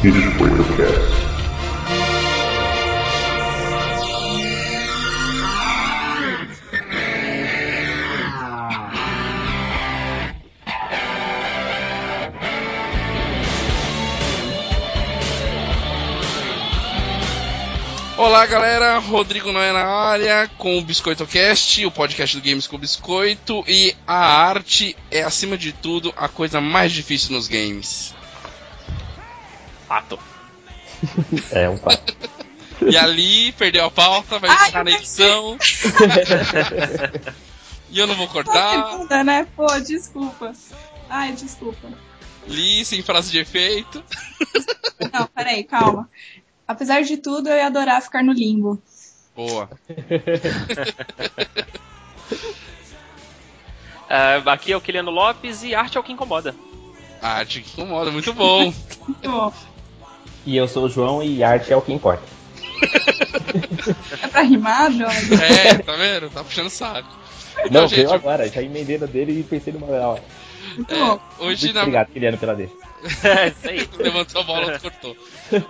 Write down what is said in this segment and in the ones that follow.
Biscoito Cast. Olá galera, Rodrigo Noé na área com o Biscoito Cast, o podcast do Games com Biscoito e a arte é acima de tudo a coisa mais difícil nos games. Fato. É um fato. E ali perdeu a pauta, vai Ai, ficar na edição. e eu não vou cortar. que bunda, né? Pô, desculpa. Ai, desculpa. Li sem frase de efeito. Não, peraí, calma. Apesar de tudo, eu ia adorar ficar no limbo. Boa. Ah, aqui é o Kiliano Lopes e arte é o que incomoda. A arte que incomoda, muito bom. Muito bom. E eu sou o João e arte é o que importa. É pra rimar, João? É, tá vendo? Tá puxando saco. Então, Não, gente, veio agora, já emendei na dele e pensei numa hora. Muito é, hoje Muito na, obrigado, Kiliano, pela deixa. É. Levantou a bola, cortou.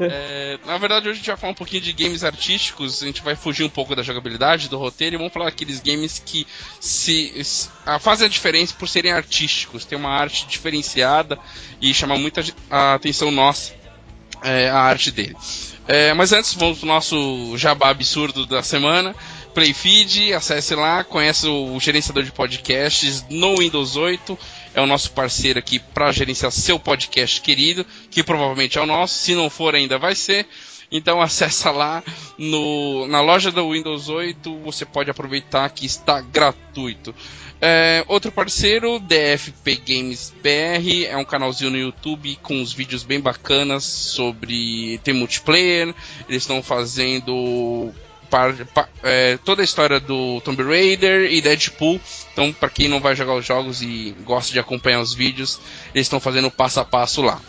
É, na verdade, hoje a gente vai falar um pouquinho de games artísticos. A gente vai fugir um pouco da jogabilidade, do roteiro, e vamos falar daqueles games que se, se- ah, fazem a diferença por serem artísticos. Tem uma arte diferenciada e chama muita a atenção nossa é, a arte dele. É, mas antes, vamos pro nosso jabá absurdo da semana. Playfeed, acesse lá, conhece o gerenciador de podcasts no Windows 8. É o nosso parceiro aqui para gerenciar seu podcast querido, que provavelmente é o nosso. Se não for ainda, vai ser. Então acessa lá no, na loja do Windows 8, você pode aproveitar que está gratuito. É, outro parceiro, DFP Games BR, é um canalzinho no YouTube com uns vídeos bem bacanas sobre tem multiplayer. Eles estão fazendo par- pa- é, toda a história do Tomb Raider e Deadpool. Então, para quem não vai jogar os jogos e gosta de acompanhar os vídeos, eles estão fazendo passo a passo lá.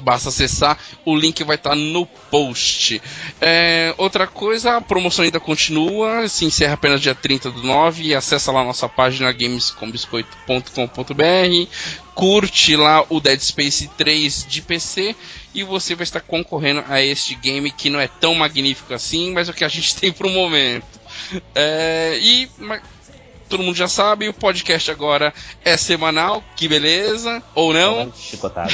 Basta acessar, o link vai estar no post. É, outra coisa, a promoção ainda continua, se encerra apenas dia 30 do 9. E acessa lá nossa página gamescombiscoito.com.br, curte lá o Dead Space 3 de PC e você vai estar concorrendo a este game que não é tão magnífico assim, mas é o que a gente tem pro momento. É, e todo mundo já sabe, o podcast agora é semanal, que beleza, ou não. Chicotado.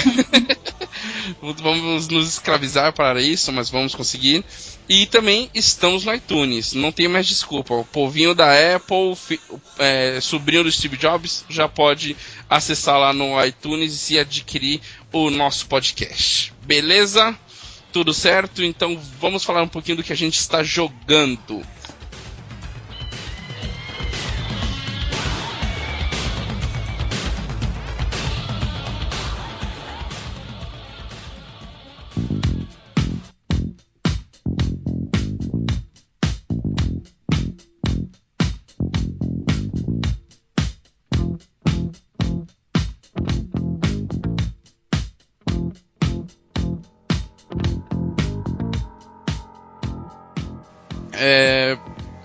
Vamos nos escravizar para isso, mas vamos conseguir. E também estamos no iTunes, não tem mais desculpa. O povinho da Apple, fi- é, sobrinho do Steve Jobs, já pode acessar lá no iTunes e adquirir o nosso podcast. Beleza? Tudo certo? Então vamos falar um pouquinho do que a gente está jogando.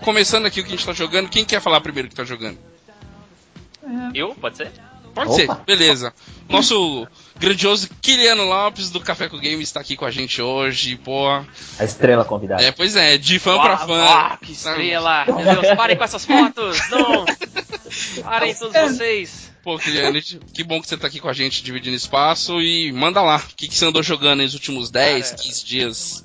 Começando aqui o que a gente está jogando, quem quer falar primeiro que está jogando? Eu? Pode ser? Pode Opa. ser, beleza. Nosso grandioso Kiliano Lopes do Café com Games está aqui com a gente hoje, pô. A estrela convidada. É, pois é, de fã pra fã. Ah, que estrela! Meu Deus, parem com essas fotos! Não! Parem todos vocês! Pô, Kiliano, que bom que você tá aqui com a gente dividindo espaço e manda lá, o que, que você andou jogando nos últimos 10, Cara, 15 dias?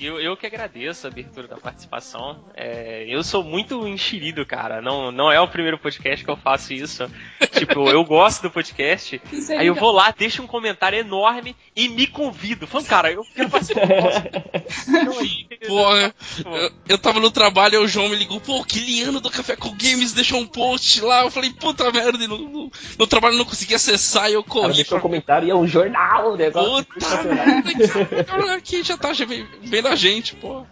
Eu, eu que agradeço a abertura da participação. É, eu sou muito enxerido, cara. Não, não é o primeiro podcast que eu faço isso. tipo, eu gosto do podcast. Isso é Aí eu vou lá, deixo um comentário enorme e me convido. Falando, cara, eu quero participar. Então aí, Porra, Pô. eu, eu tava no trabalho e o João me ligou, pô, Kiliano do Café com Games deixou um post lá. Eu falei, puta merda, no, no, no trabalho eu não consegui acessar e eu cara corri deixou um comentário e é um jornal, o negócio. Puta merda, cara, aqui já tá já vem- vendo a gente, pô.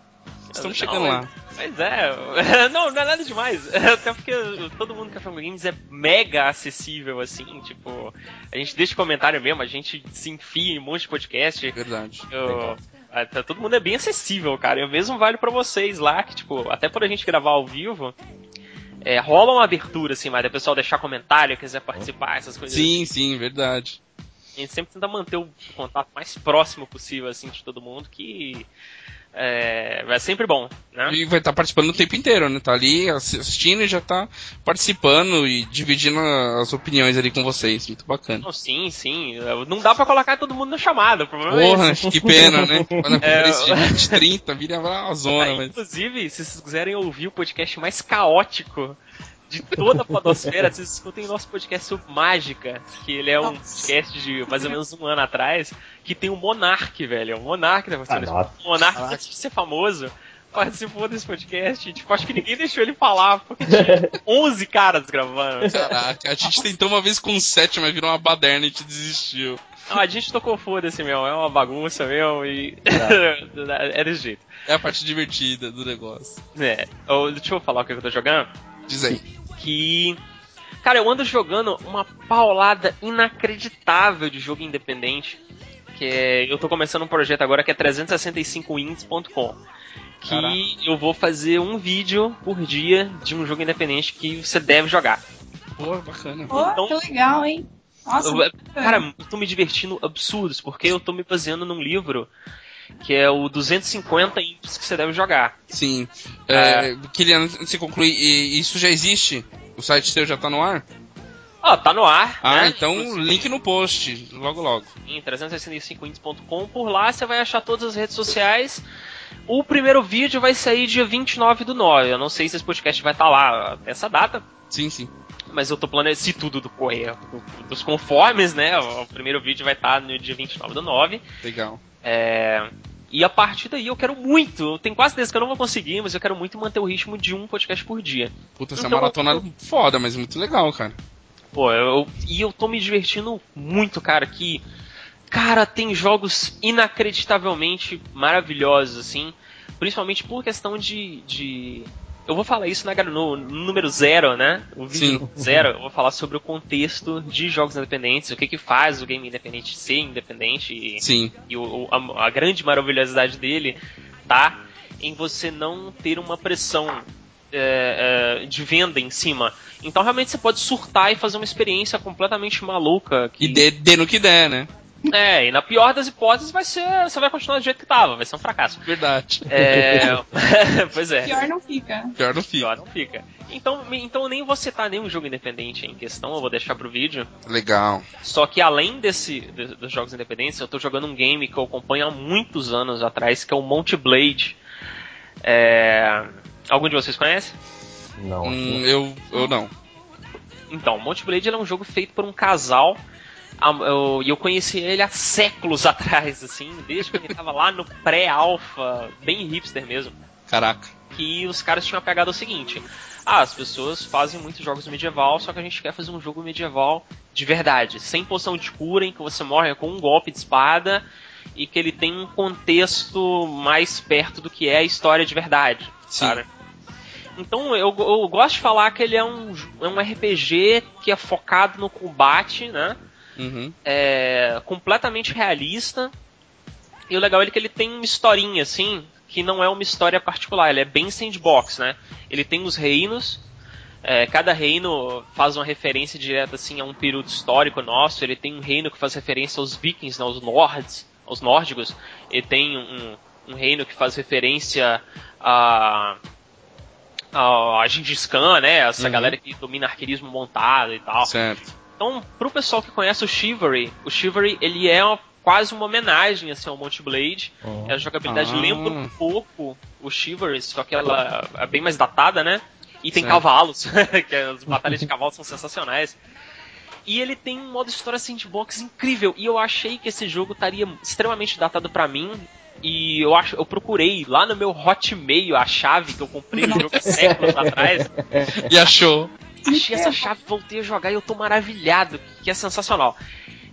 Estamos chegando Não, lá. Mas é, não, não é nada demais. Até porque todo mundo que é fã games é mega acessível, assim. Tipo, a gente deixa comentário mesmo, a gente se enfia em um monte de podcast. Verdade. Eu- tá- todo mundo é bem acessível, cara. E o mesmo vale pra vocês lá, que, tipo, até por a gente gravar ao vivo. É, rola uma abertura, assim, mas o pessoal deixar comentário, quiser participar, essas coisas. Sim, sim, verdade. A gente sempre tenta manter o contato mais próximo possível, assim, de todo mundo, que é, é sempre bom, né? E vai estar participando o tempo inteiro, né? Tá ali assistindo e já tá participando e dividindo as opiniões ali com vocês. Muito bacana. Não, sim, sim. Não dá pra colocar todo mundo na chamada, Porra, que pena, né? Quando é, de 20, 30, vira uma zona. É, mas... Inclusive, se vocês quiserem ouvir o podcast mais caótico de toda a podosfera, vocês escutem nosso podcast sobre mágica, que ele é um podcast de mais ou menos um ano atrás, que tem o Monark, velho. O Monark, né? Ah, o Monark, antes de ser famoso, participou desse podcast. Tipo, acho que ninguém deixou ele falar, porque tinha 11 caras gravando. Caraca, a gente tentou uma vez com 7, mas virou uma baderna e a gente desistiu. Não, a gente tocou foda-se, meu. É uma bagunça, meu, e. É. é desse jeito. É a parte divertida do negócio. É. Deixa eu falar o que eu tô jogando. Diz aí. Que. Cara, eu ando jogando uma paulada inacreditável de jogo independente. Que é, eu tô começando um projeto agora que é 365wins.com. Que Caraca. eu vou fazer um vídeo por dia de um jogo independente que você deve jogar. Pô, bacana. Pô, então, que legal, hein? Nossa, eu, cara, eu tô me divertindo absurdos, porque eu tô me baseando num livro que é o 250 índios que você deve jogar. Sim. É, é... Kilian, de concluir, isso já existe? O site seu já tá no ar? Ó, oh, tá no ar. Ah, né? então Inclusive, link no post, logo logo. Em 365índios.com, por lá você vai achar todas as redes sociais. O primeiro vídeo vai sair dia 29 do 9. Eu não sei se esse podcast vai estar tá lá até essa data. Sim, sim. Mas eu tô planejando, se tudo do correr dos conformes, né? O primeiro vídeo vai estar tá no dia 29 do 9. Legal. É, e a partir daí eu quero muito, eu tenho quase certeza que eu não vou conseguir, mas eu quero muito manter o ritmo de um podcast por dia. Puta, essa então, maratona eu... É foda, mas muito legal, cara. Pô, eu, e eu tô me divertindo muito, cara, que. Cara, tem jogos inacreditavelmente maravilhosos, assim. Principalmente por questão de, de eu vou falar isso na, no, no número zero, né? O vídeo Sim. zero, eu vou falar sobre o contexto de jogos independentes, o que que faz o game independente ser independente. E, Sim. E o, a, a grande maravilhosidade dele tá em você não ter uma pressão é, é, de venda em cima. Então realmente você pode surtar e fazer uma experiência completamente maluca. Que... E dê, dê no que der, né? É, e na pior das hipóteses vai ser. Você vai continuar do jeito que tava, vai ser um fracasso. Verdade. É. pois é. Pior não fica. Pior não fica. Pior não fica. Então, então eu nem vou citar nenhum jogo independente em questão, eu vou deixar pro vídeo. Legal. Só que além desse de, dos jogos independentes, eu tô jogando um game que eu acompanho há muitos anos atrás, que é o Monty Blade. É... Algum de vocês conhece? Não. Hum, eu, eu não. Então, Monty Blade é um jogo feito por um casal eu, eu conheci ele há séculos atrás, assim, desde que ele tava lá no pré-alpha, bem hipster mesmo. Caraca. Que os caras tinham pegado o seguinte: ah, as pessoas fazem muitos jogos medieval, só que a gente quer fazer um jogo medieval de verdade, sem poção de cura, em que você morre com um golpe de espada e que ele tem um contexto mais perto do que é a história de verdade, Sim. Cara. Então eu, eu gosto de falar que ele é um, é um RPG que é focado no combate, né? Uhum. É completamente realista. E o legal é que ele tem uma historinha, assim, que não é uma história particular, ele é bem sandbox, né? Ele tem os reinos, é, cada reino faz uma referência direta assim a um período histórico nosso. Ele tem um reino que faz referência aos vikings, né, aos nords, aos nórdicos. Ele tem um, um reino que faz referência a a, Gengis Khan, né? Essa uhum. galera que domina arqueirismo montado e tal. Certo. Então, pro pessoal que conhece o Chivalry, o Chivalry ele é uma, quase uma homenagem assim, ao Monty Blade. Oh. A jogabilidade ah. lembra um pouco o Chivalry, só que ela é bem mais datada, né? E tem certo. cavalos, que as batalhas de cavalos são sensacionais. E ele tem um modo história sandbox incrível. E eu achei que esse jogo estaria extremamente datado para mim. E eu acho, eu procurei lá no meu Hotmail a chave que eu comprei no jogo séculos atrás. E achou achei essa chave, voltei a jogar e eu tô maravilhado, que é sensacional.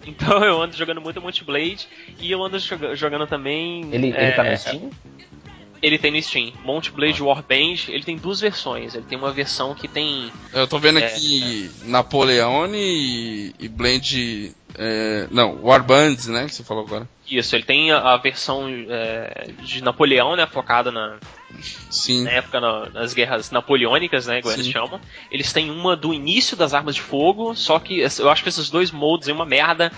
Então eu ando jogando muito Monty Blade e eu ando jogando também. Ele, é, ele tá no Steam? Ele tem no Steam. Monty Blade ah. Warband, ele tem duas versões. Ele tem uma versão que tem. Eu tô vendo é, aqui é... Napoleone e, e Blade. É, não, Warbands, né? Que você falou agora. Isso, ele tem a, a versão é, de Napoleão, né? Focada na, Sim. na época na, nas guerras napoleônicas, né, Sim. eles chamam. Eles têm uma do início das armas de fogo, só que eu acho que esses dois moldes é uma merda.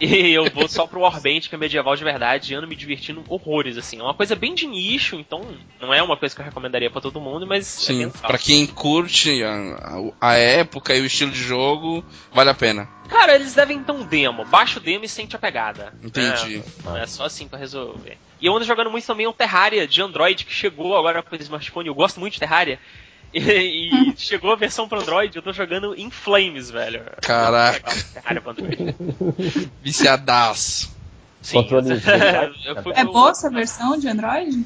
E eu vou só pro Warband, que é medieval de verdade, e ando me divertindo horrores, assim. É uma coisa bem de nicho, então não é uma coisa que eu recomendaria para todo mundo, mas. é Sim, legal. pra quem curte a, a época e o estilo de jogo, vale a pena. Cara, eles devem ter um demo. Baixa o demo e sente a pegada. Entendi. É, é só assim pra resolver. E eu ando jogando muito também um Terraria de Android, que chegou agora pro smartphone. Eu gosto muito de Terraria. E, e chegou a versão pro Android, eu tô jogando em Flames, velho. Caraca. Terraria pro Android. Viciadaço. Sim. Controle de eu fui É boa essa versão de Android?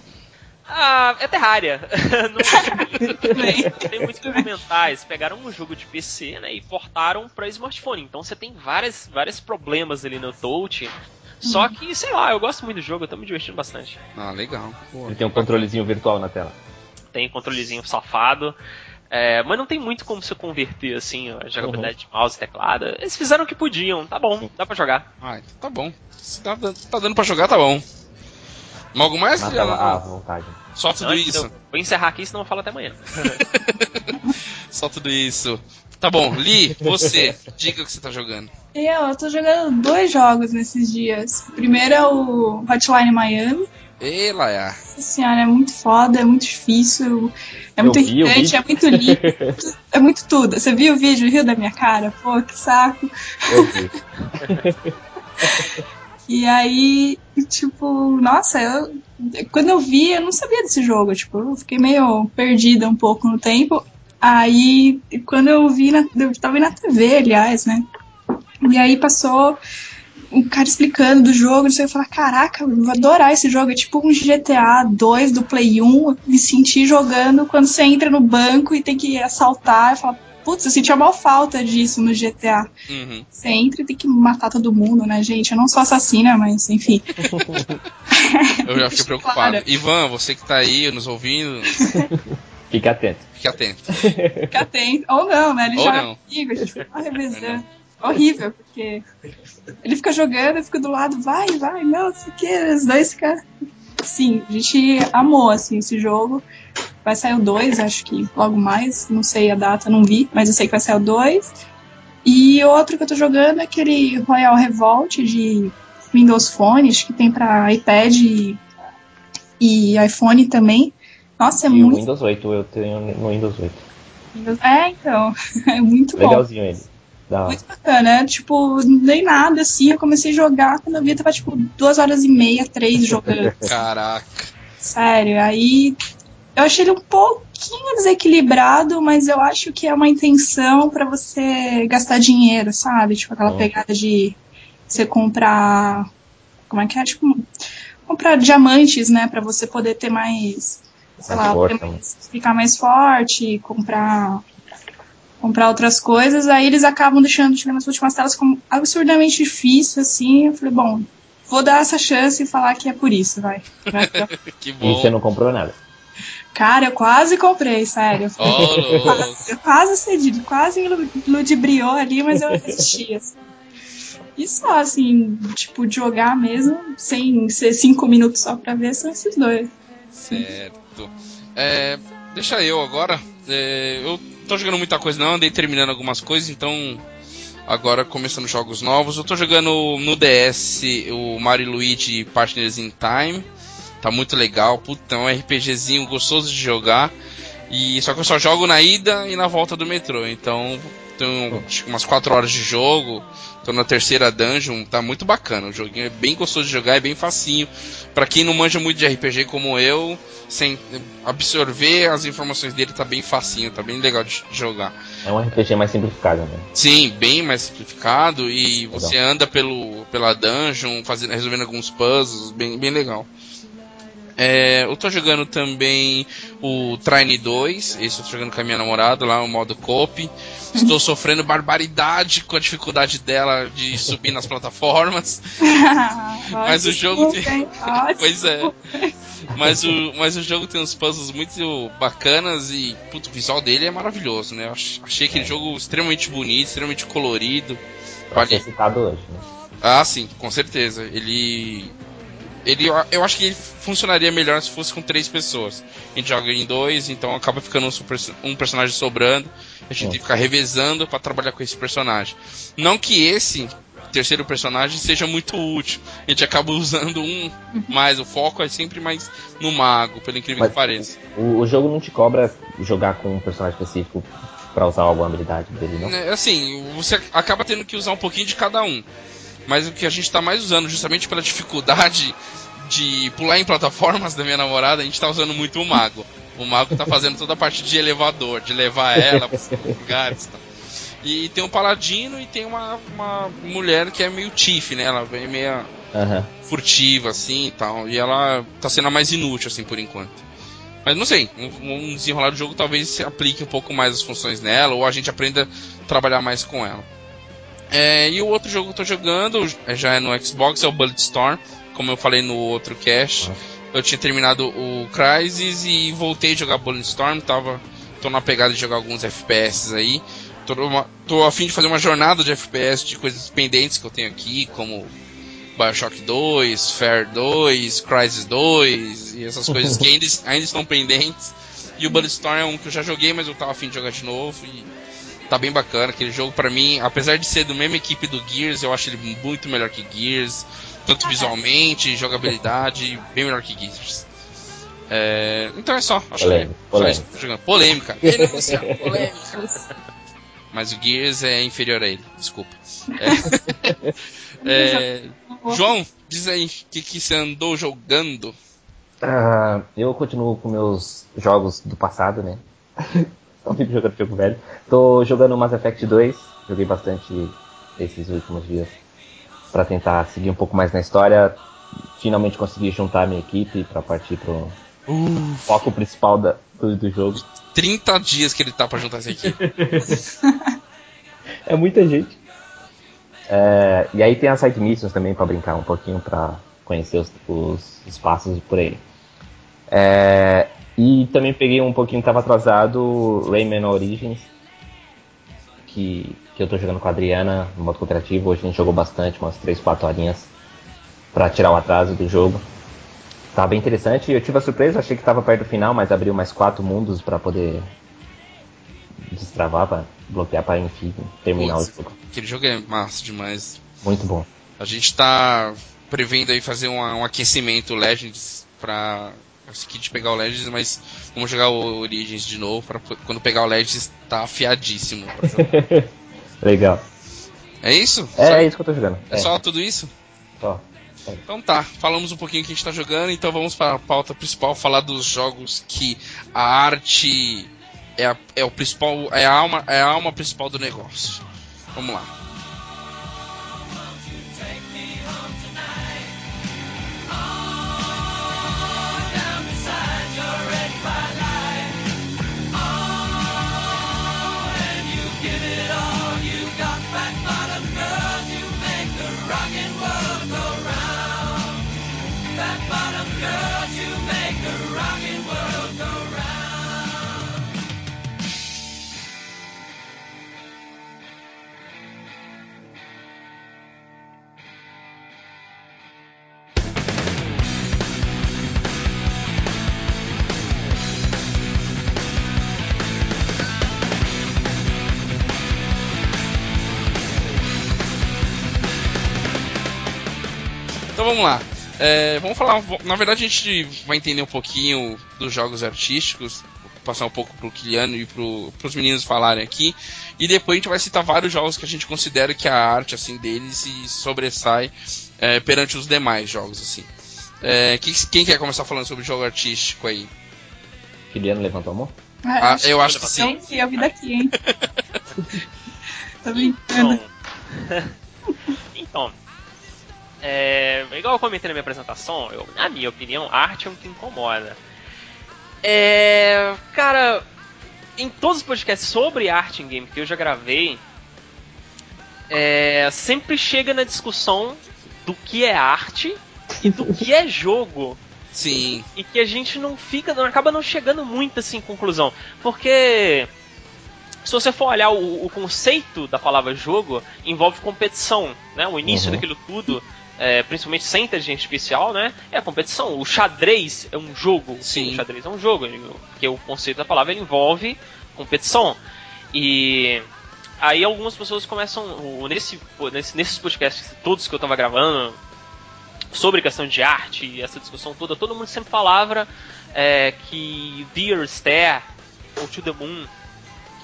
Ah, é Terraria. Não Tudo bem. tem muito o que comentar. Eles pegaram um jogo de PC, né, e portaram pra smartphone. Então você tem várias, vários problemas ali no touch. Só que, sei lá, eu gosto muito do jogo, eu tô me divertindo bastante. Ah, legal. Pô. Ele tem um controlezinho virtual na tela. Tem controlezinho safado. é, mas não tem muito como você converter assim a jogabilidade de mouse e teclado. Eles fizeram o que podiam, tá bom, dá pra jogar. Ah, então tá bom. Se tá, tá dando pra jogar, tá bom. Mas Algo mais? Juliano? tela à vontade. Só tudo Antes, isso. eu vou encerrar aqui, senão eu falo até amanhã. Só tudo isso. Tá bom, Li, você, diga o que você tá jogando. Eu, eu tô jogando dois jogos nesses dias. O primeiro é o Hotline Miami. Ei, Laia. Nossa senhora, é muito foda, é muito difícil, é muito Eu vi o irritante, é muito lindo, é muito tudo. Você viu o vídeo, riu da minha cara? Pô, que saco. Eu vi. E aí, tipo, nossa, eu, quando eu vi, eu não sabia desse jogo, tipo, eu fiquei meio perdida um pouco no tempo. Aí, quando eu vi, na, eu tava na TV, aliás, né? E aí passou um cara explicando do jogo, não sei, eu falei, caraca, eu vou adorar esse jogo, é tipo um GTA 2 do Play 1, eu me senti jogando quando você entra no banco e tem que assaltar, eu falo, putz, eu sentia mal falta disso no GTA. Uhum. Você entra e tem que matar todo mundo, né, gente? Eu não sou assassina, mas enfim. Eu já fiquei preocupado. Claro. Ivan, você que tá aí nos ouvindo, Fique atento. fique atento. Fica atento. Ou não, né? Ele Ou joga não. comigo, a gente fica revezando. Horrível, porque ele fica jogando, eu fico do lado, vai, vai, não, sei o que, os dois ficam. Sim, a gente amou, assim, esse jogo. Vai sair o 2, acho que logo mais, não sei a data, não vi, mas eu sei que vai sair o 2. E outro que eu tô jogando é aquele Royal Revolt de Windows Phone, acho que tem pra iPad e, e iPhone também. Nossa, é E muito. Windows 8, eu tenho no Windows 8. É, então, é muito bom. Legalzinho ele. Muito bacana, tipo, não dei nada assim. Eu comecei a jogar quando eu vi, tava tipo duas horas e meia, três jogando. Caraca. Sério, aí eu achei ele um pouquinho desequilibrado, mas eu acho que é uma intenção pra você gastar dinheiro, sabe? Tipo, aquela Hum. pegada de você comprar. Como é que é? Tipo, comprar diamantes, né? Pra você poder ter mais. Sei Mais lá, mais- ficar mais forte, comprar comprar outras coisas, aí eles acabam deixando chegar nas últimas telas como absurdamente difícil, assim. Eu falei, bom, vou dar essa chance e falar que é por isso, vai. Que E bom. você não comprou nada. Cara, eu quase comprei, sério. Louco. Quase- Eu quase cedi, quase ludibriou ali, mas eu resisti. Assim. E só, assim, tipo, jogar mesmo, sem ser cinco minutos só pra ver, são esses dois. Certo. É, deixa eu agora. É, eu tô jogando muita coisa não, andei terminando algumas coisas, então agora começando jogos novos. Eu tô jogando no DS o Mario e Luigi Partners in Time. Tá muito legal, puta, é um RPGzinho gostoso de jogar. E só que eu só jogo na ida e na volta do metrô, então tenho que umas 4 horas de jogo. Tô na terceira dungeon, tá muito bacana. O joguinho é bem gostoso de jogar, é bem facinho. Pra quem não manja muito de RPG como eu, sem absorver as informações dele, tá bem facinho, tá bem legal de jogar. É um RPG mais simplificado, né? Sim, bem mais simplificado e você anda pelo, pela dungeon, fazendo, resolvendo alguns puzzles, bem, bem legal. É, eu tô jogando também o Trine 2, esse eu tô jogando com a minha namorada lá, o modo cop. Estou sofrendo barbaridade com a dificuldade dela de subir nas plataformas. Mas o jogo tem-. Pois é. Mas o, mas o jogo tem uns puzzles muito bacanas e puto, o visual dele é maravilhoso, né? Eu ach- achei aquele jogo extremamente bonito, extremamente colorido. Pra ser citado hoje, né? Ah, sim, com certeza. Ele. Ele, eu acho que ele funcionaria melhor se fosse com três pessoas. A gente joga em dois, então acaba ficando um, super- um personagem sobrando. A gente tem que ficar revezando pra trabalhar com esse personagem. Não que esse terceiro personagem seja muito útil. A gente acaba usando um mais, o foco é sempre mais no mago, pelo incrível Mas- que pareça. O, o jogo não te cobra jogar com um personagem específico pra usar alguma habilidade dele, não? É, Assim, você acaba tendo que usar um pouquinho de cada um. Mas o que a gente tá mais usando, justamente pela dificuldade de pular em plataformas da minha namorada, a gente tá usando muito o mago. O mago tá fazendo toda a parte de elevador, de levar ela pros lugares. e tal. E tem um paladino e tem uma, uma mulher que é meio tiff, né? Ela vem meio Aham. furtiva, assim e tal. E ela tá sendo a mais inútil, assim, por enquanto. Mas não sei, um, um desenrolar do jogo talvez se aplique um pouco mais as funções nela, ou a gente aprenda a trabalhar mais com ela. É, e o outro jogo que eu tô jogando, é, já é no Xbox, é o Bulletstorm. Como eu falei no outro cast, eu tinha terminado o Crysis e voltei a jogar Bulletstorm, tava, tô na pegada de jogar alguns FPS aí. Tô, numa- tô a fim de fazer uma jornada de FPS de coisas pendentes que eu tenho aqui, como Bioshock 2, Fair 2, Crysis 2 e essas coisas que ainda, ainda estão pendentes. E o Bulletstorm é um que eu já joguei, mas eu tava afim de jogar de novo e tá bem bacana. Aquele jogo pra mim, apesar de ser do mesma equipe do Gears, eu acho ele muito melhor que Gears, tanto visualmente, jogabilidade, bem melhor que Gears. É, então é só, acho Polêmico, que é só isso. Polêmica. Polêmica. Mas o Gears é inferior a ele, desculpa. É, é, João, diz aí, o que, que você andou jogando? Ah, eu continuo com meus jogos do passado, né? Não fico jogando jogo velho. Tô jogando Mass Effect 2, joguei bastante esses últimos dias pra tentar seguir um pouco mais na história. Finalmente consegui juntar a minha equipe pra partir pro foco principal da- do, do jogo. 30 dias que ele tá pra juntar essa equipe. É muita gente. É, e aí tem as side missions também pra brincar um pouquinho pra conhecer os, os espaços por aí. É, e também peguei um pouquinho, tava atrasado, Rayman Origins, que, que eu tô jogando com a Adriana no modo cooperativo. Hoje a gente jogou bastante, umas 3, 4 horinhas, pra tirar o atraso do jogo. Tá bem interessante. Eu tive a surpresa, achei que tava perto do final, mas abriu mais quatro mundos pra poder destravar, pra bloquear, pra enfim terminar Putz. o jogo. Aquele jogo é massa demais. Muito bom. A gente tá prevendo aí fazer um, um aquecimento Legends pra conseguir de pegar o Legends, mas vamos jogar o Origins de novo para quando pegar o Legends tá afiadíssimo. pra jogar. Legal. é isso? É, Só- é isso que eu tô jogando. é só tudo isso? só. Então tá, falamos um pouquinho que a gente tá jogando, então vamos para a pauta principal, falar dos jogos que a arte é, a- é o principal, é a alma, é a alma principal do negócio. Vamos lá. Vamos lá. É, vamos falar. Na verdade, a gente vai entender um pouquinho dos jogos artísticos, passar um pouco pro Kiliano e pro, pros meninos falarem aqui. E depois a gente vai citar vários jogos que a gente considera que a arte assim deles se sobressai é, perante os demais jogos assim. É, que- quem quer começar falando sobre jogo artístico aí? Kiliano levantou a mão? Ah, eu acho que sim. Então, eu vi daqui, hein? Tô brincando. Então, então é, igual eu comentei na minha apresentação, eu, na minha opinião, arte é o que incomoda. É, cara, em todos os podcasts sobre arte em game que eu já gravei, é, sempre chega na discussão do que é arte e do que é jogo Sim. e que a gente não fica, não acaba não chegando muito assim em conclusão, porque se você for olhar o, o conceito da palavra jogo envolve competição, né? O início Uhum. daquilo tudo, é, principalmente sem inteligência artificial, né? É a competição. O xadrez é um jogo, Sim. O xadrez é um jogo, porque o conceito da palavra envolve competição e aí algumas pessoas começam. Nesse, nesse, nesses podcasts todos que eu tava gravando sobre questão de arte e essa discussão toda, todo mundo sempre falava é, que Dear Stare ou To The Moon,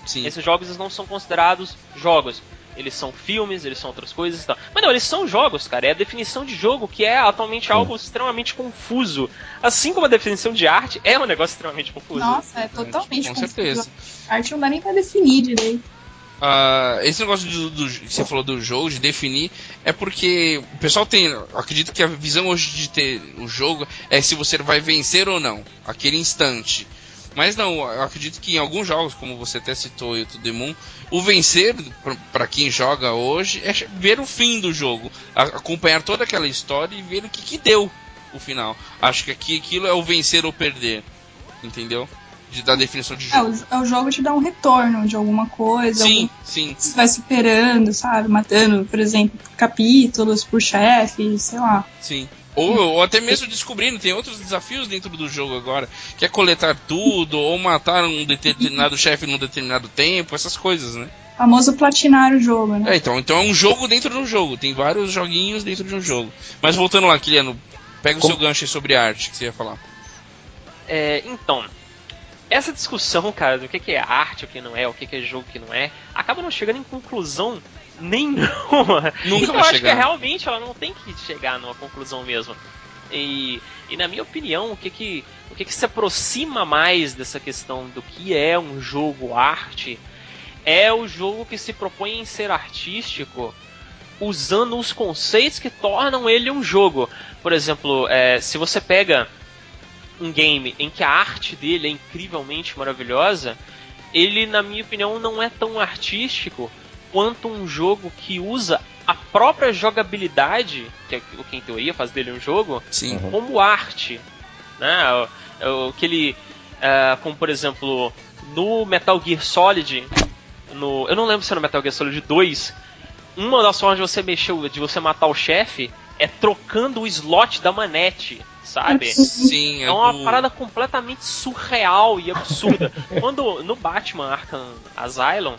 Sim. esses jogos não são considerados jogos. Eles são filmes, eles são outras coisas e tal. Mas não, eles são jogos, cara. É a definição de jogo que é atualmente algo extremamente confuso. Assim como a definição de arte é um negócio extremamente confuso. Nossa, é totalmente Com confuso. certeza. A arte não dá nem pra definir direito. Uh, esse negócio do, do, que você falou do jogo, de definir, é porque o pessoal tem. Acredito que a visão hoje de ter o jogo é se você vai vencer ou não, aquele instante. Mas não, eu acredito que em alguns jogos, como você até citou o The Moon, o vencer, para quem joga hoje, é ver o fim do jogo, acompanhar toda aquela história e ver o que, que deu o final. Acho que aqui aquilo é o vencer ou perder, entendeu? de, da definição de jogo. É, o, o, jogo te dá um retorno de alguma coisa. Sim, algum, sim. Você vai superando, sabe? Matando, por exemplo, capítulos por chefe, sei lá. Sim. Ou, ou, até mesmo descobrindo, tem outros desafios dentro do jogo agora, que é coletar tudo, ou matar um determinado chefe num determinado tempo, essas coisas, né? Famoso platinar o jogo, né? É, então, então é um jogo dentro de um jogo, tem vários joguinhos dentro de um jogo. Mas voltando lá, Kiliano, pega o seu gancho sobre arte que você ia falar. É, então, essa discussão, cara, do que é arte, o que não é, o que é jogo, o que não é, acaba não chegando em conclusão nenhuma. Nunca então, eu acho chegar. que realmente ela não tem que chegar numa conclusão mesmo. E, e na minha opinião, o que que, o que que se aproxima mais dessa questão do que é um jogo arte é o jogo que se propõe em ser artístico usando os conceitos que tornam ele um jogo. Por exemplo, é, se você pega um game em que a arte dele é incrivelmente maravilhosa, ele, na minha opinião, não é tão artístico quanto um jogo que usa a própria jogabilidade, que é o que em teoria faz dele um jogo, Sim. como arte. Né? O, que ele, uh, como por exemplo, no Metal Gear Solid, no, eu não lembro se é no Metal Gear Solid 2, uma das formas de você mexer, de você matar o chefe é trocando o slot da manete sabe? Sim, é, é uma do... parada completamente surreal e absurda. Quando no Batman Arkham Asylum,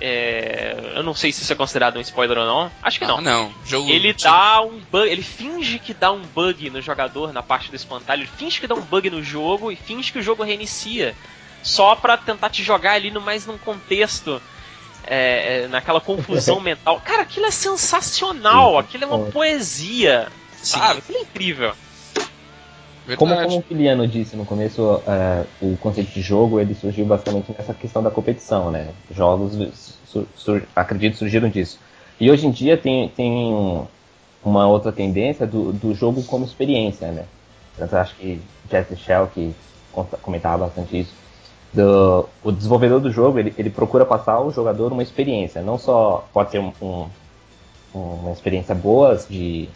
é, eu não sei se isso é considerado um spoiler ou não. Acho que não. Ah, não. Jogo ele dá um bug, ele finge que dá um bug no jogador na parte do espantalho, ele finge que dá um bug no jogo e finge que o jogo reinicia, só para tentar te jogar ali no mais num contexto é, é, naquela confusão mental. Cara, aquilo é sensacional, aquilo é uma poesia, sabe? Aquilo é incrível. Como, como o Kiliano disse no começo, é, o conceito de jogo ele surgiu basicamente nessa questão da competição, né? Jogos, sur, sur, acredito, surgiram disso. E hoje em dia tem, tem uma outra tendência do, do jogo como experiência, né? Eu acho que Jesse Shell que comentava bastante isso. Do, o desenvolvedor do jogo ele, ele procura passar ao jogador uma experiência, não só pode ser um, um, uma experiência boa de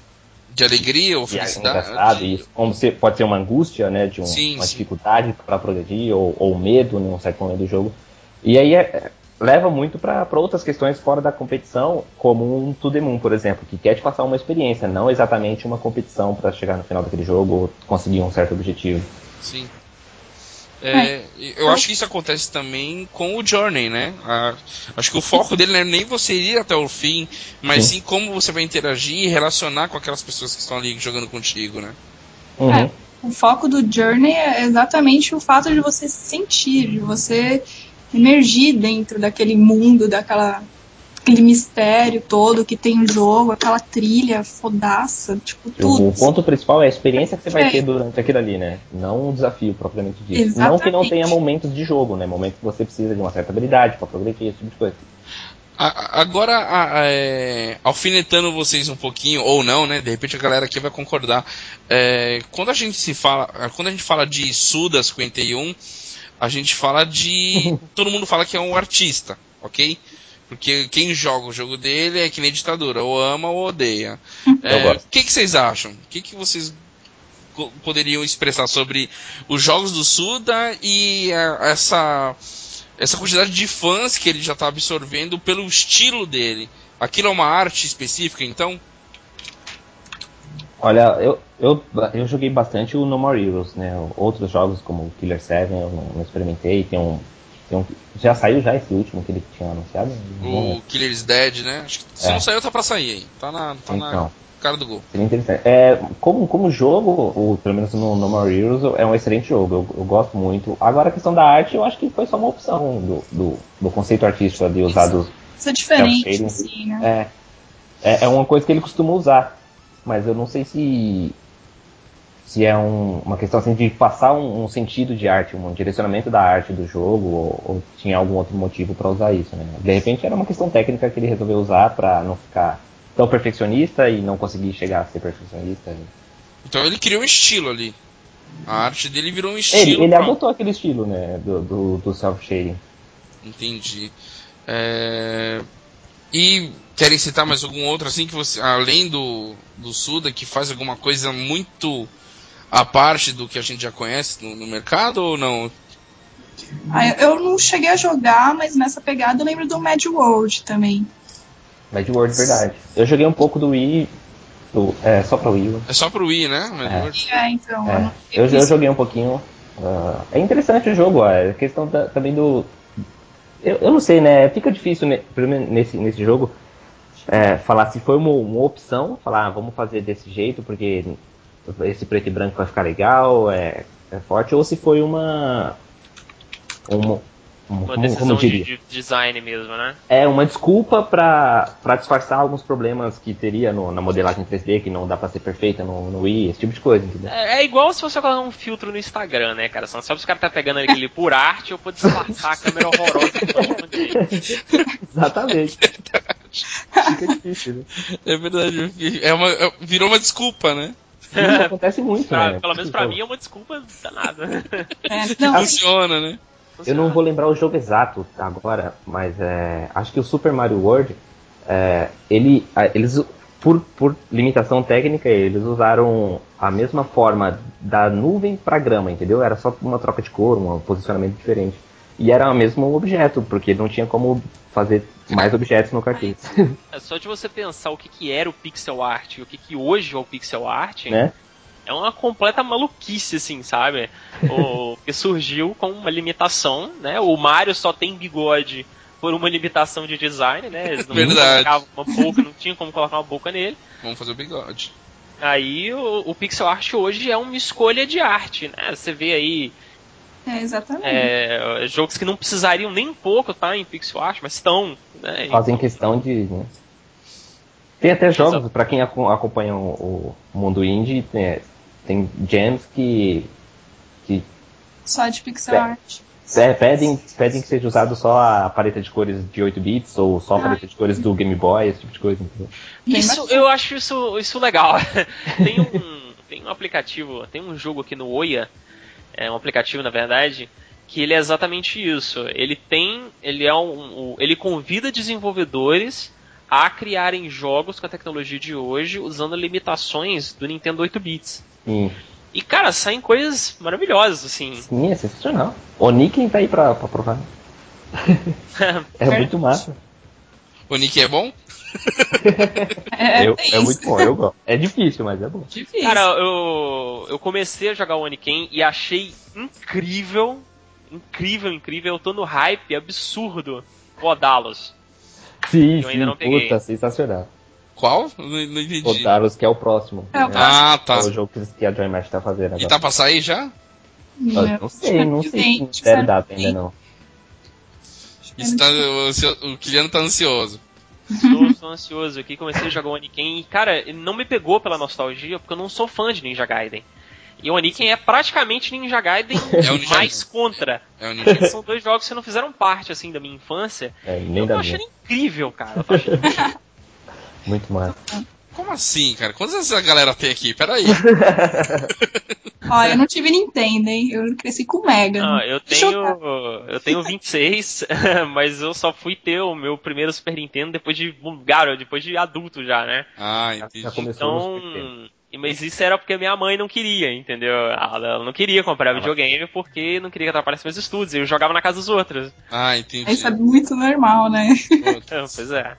de alegria ou felicidade. Isso, como se, pode ser uma angústia, né, de um, sim, uma sim. dificuldade para progredir ou, ou medo num certo momento do jogo. E aí é, leva muito para outras questões fora da competição, como um To The Moon, por exemplo, que quer te passar uma experiência, não exatamente uma competição para chegar no final daquele jogo ou conseguir um certo objetivo. Sim. É, eu acho que isso acontece também com o Journey, né? A, acho que o foco dele não é nem você ir até o fim, mas sim. sim como você vai interagir e relacionar com aquelas pessoas que estão ali jogando contigo, né? Uhum. É, o foco do Journey é exatamente o fato de você se sentir, de você emergir dentro daquele mundo, daquela aquele mistério todo que tem o jogo, aquela trilha fodaça, tipo, tudo. O ponto principal é a experiência que você vai é. ter durante aquilo ali, né? Não o desafio propriamente dito. Exatamente. Não que não tenha momentos de jogo, né? Momentos que você precisa de uma certa habilidade para progredir, esse tipo de coisa. Agora, é, alfinetando vocês um pouquinho, ou não, né? De repente a galera aqui vai concordar. É, quando a gente se fala, quando a gente fala de Suda 51, a gente fala de. todo mundo fala que é um artista, ok? Porque quem joga o jogo dele é que nem ditadura, ou ama ou odeia. É, o que, que vocês acham? O que, que vocês poderiam expressar sobre os jogos do Suda e a, essa, essa quantidade de fãs que ele já está absorvendo pelo estilo dele? Aquilo é uma arte específica, então? Olha, eu, eu, eu joguei bastante o No More Heroes, né? Outros jogos como Killer 7 eu não, não experimentei, tem um um- já saiu já esse último que ele tinha anunciado? O. Killer's Dead, né? Acho que se É. não saiu, tá pra sair aí. Tá na, tá na Então. cara do gol. Seria interessante. É, como, como jogo, ou pelo menos no No More Heroes, é um excelente jogo. Eu, eu gosto muito. Agora a questão da arte, eu acho que foi só uma opção do, do, do conceito artístico ali usado. Isso é diferente, assim, né? É, é, é uma coisa que ele costuma usar. Mas eu não sei se. Se é um- uma questão assim de passar um, um sentido de arte, um direcionamento da arte do jogo, ou, ou tinha algum outro motivo para usar isso, né? De repente era uma questão técnica que ele resolveu usar para não ficar tão perfeccionista e não conseguir chegar a ser perfeccionista. Então ele criou um estilo ali. A arte dele virou um Ele, estilo. ele próprio. adotou aquele estilo, né, do, do, do self-shading. Entendi. É, E querem citar mais algum outro assim que você, além do, do Suda, que faz alguma coisa muito à parte do que a gente já conhece no, no mercado ou não? Ah, eu- não cheguei a jogar, mas nessa pegada eu lembro do Mad World também. Mad World, verdade. Eu joguei um pouco do Wii, do, é, só pra Wii. É só pro Wii, né? É. É, então. eu É, eu, eu joguei um pouquinho. ah, é interessante o jogo, ó, é questão da- também do. Eu, eu não sei, né? Fica difícil menos nesse, nesse jogo é, falar se foi uma, uma opção, falar ah, vamos fazer desse jeito porque esse preto e branco vai ficar legal, é, é forte, ou se foi uma. Uma, um- Uma como, decisão como eu de, diria? de design mesmo, né? É uma desculpa pra pra disfarçar alguns problemas que teria no- na modelagem 3D, que não dá pra ser perfeita no, no Wii, esse tipo de coisa, entendeu? É, é igual se você colocar um filtro no Instagram, né, cara? Você não sabe se o cara tá pegando aquele por arte ou por disfarçar a câmera horrorosa que tá dele. Exatamente. Fica difícil, né? É verdade. É uma, é- virou uma desculpa, né? Acontece muito, Pra- né? pelo menos pra mim é uma desculpa danada. É, não, Funciona, né? Eu não vou lembrar o jogo exato agora, mas é, acho que o Super Mario World, é, ele, eles, por, por limitação técnica, eles usaram a mesma forma da nuvem para grama, entendeu? Era só uma troca de cor, um posicionamento diferente. E era o mesmo objeto, porque não tinha como fazer mais objetos no cartucho, É só de você pensar o que, que era o pixel art e o que, que hoje é o pixel art, né? é uma completa maluquice, assim, sabe? O que surgiu com uma limitação, né? O Mario só tem bigode por uma limitação de design, né? Eles não Verdade. uma boca, não tinha como colocar uma boca nele. Vamos fazer o bigode. Aí o, o pixel art hoje é uma escolha de arte, né? Você vê aí é, exatamente. é, jogos que não precisariam nem um pouco tá em pixel art, mas estão, né? Fazem questão de. né? Tem até jogos, para quem aco- acompanha o, o mundo indie, tem, tem gems que, que Só de pixel É. art. É, pedem, pedem que seja usado só a paleta de cores de 8 bits ou só a Ah. paleta de cores do Game Boy, esse tipo de coisa. Isso, eu acho isso, isso legal. tem, um, tem um aplicativo, tem um jogo aqui no Oia, é um aplicativo na verdade, que ele é exatamente isso. Ele tem, ele é um, um- ele convida desenvolvedores a criarem jogos com a tecnologia de hoje usando limitações do Nintendo 8 bits. Sim, E cara, saem coisas maravilhosas assim. sim, é sensacional. O Nick tá aí pra, pra provar. É muito massa. O Nick é bom? É, Eu- é isso. muito bom, eu gosto. É difícil, mas é bom. Difícil. Cara, eu, eu comecei a jogar o Oniken e achei incrível, incrível, incrível. Eu tô no hype absurdo rodá-los. Sim, Eu ainda não peguei. puta, sensacional. Qual? Não, não entendi. Otaros, que é o próximo. É né? Ah, tá. É o jogo que- a Joy Match tá fazendo E agora. tá pra sair já? Eu não sei, não sei se deve data ainda não. Isso tá, o, o Kiliano tá ansioso. Tô, tô ansioso aqui, comecei a jogar o Oniken e, cara, ele não me pegou pela nostalgia, porque eu não sou fã de Ninja Gaiden. E o Oniken é praticamente Ninja Gaiden É o Ninja mais contra. É o Ninja. São dois jogos que não fizeram parte, assim, da minha infância. É, nem eu tô achando minha. incrível, cara. Eu tô achando Muito massa. Como assim, cara? Quantas essa galera tem aqui? Peraí. Ó, eu não tive Nintendo, hein? Eu cresci com Mega. Não, eu Deixa eu tenho. Eu tenho 26, mas eu só fui ter o meu primeiro Super Nintendo depois de. Garoto, depois de adulto já, né? Ah, Já entendi. começou no Então. Mas isso era porque minha mãe não queria, entendeu? Ela ela não queria comprar videogame porque não queria que atrapalhasse meus estudos. Eu jogava na casa dos outros. Ah, entendi. Isso é muito normal, né? Então, pois é.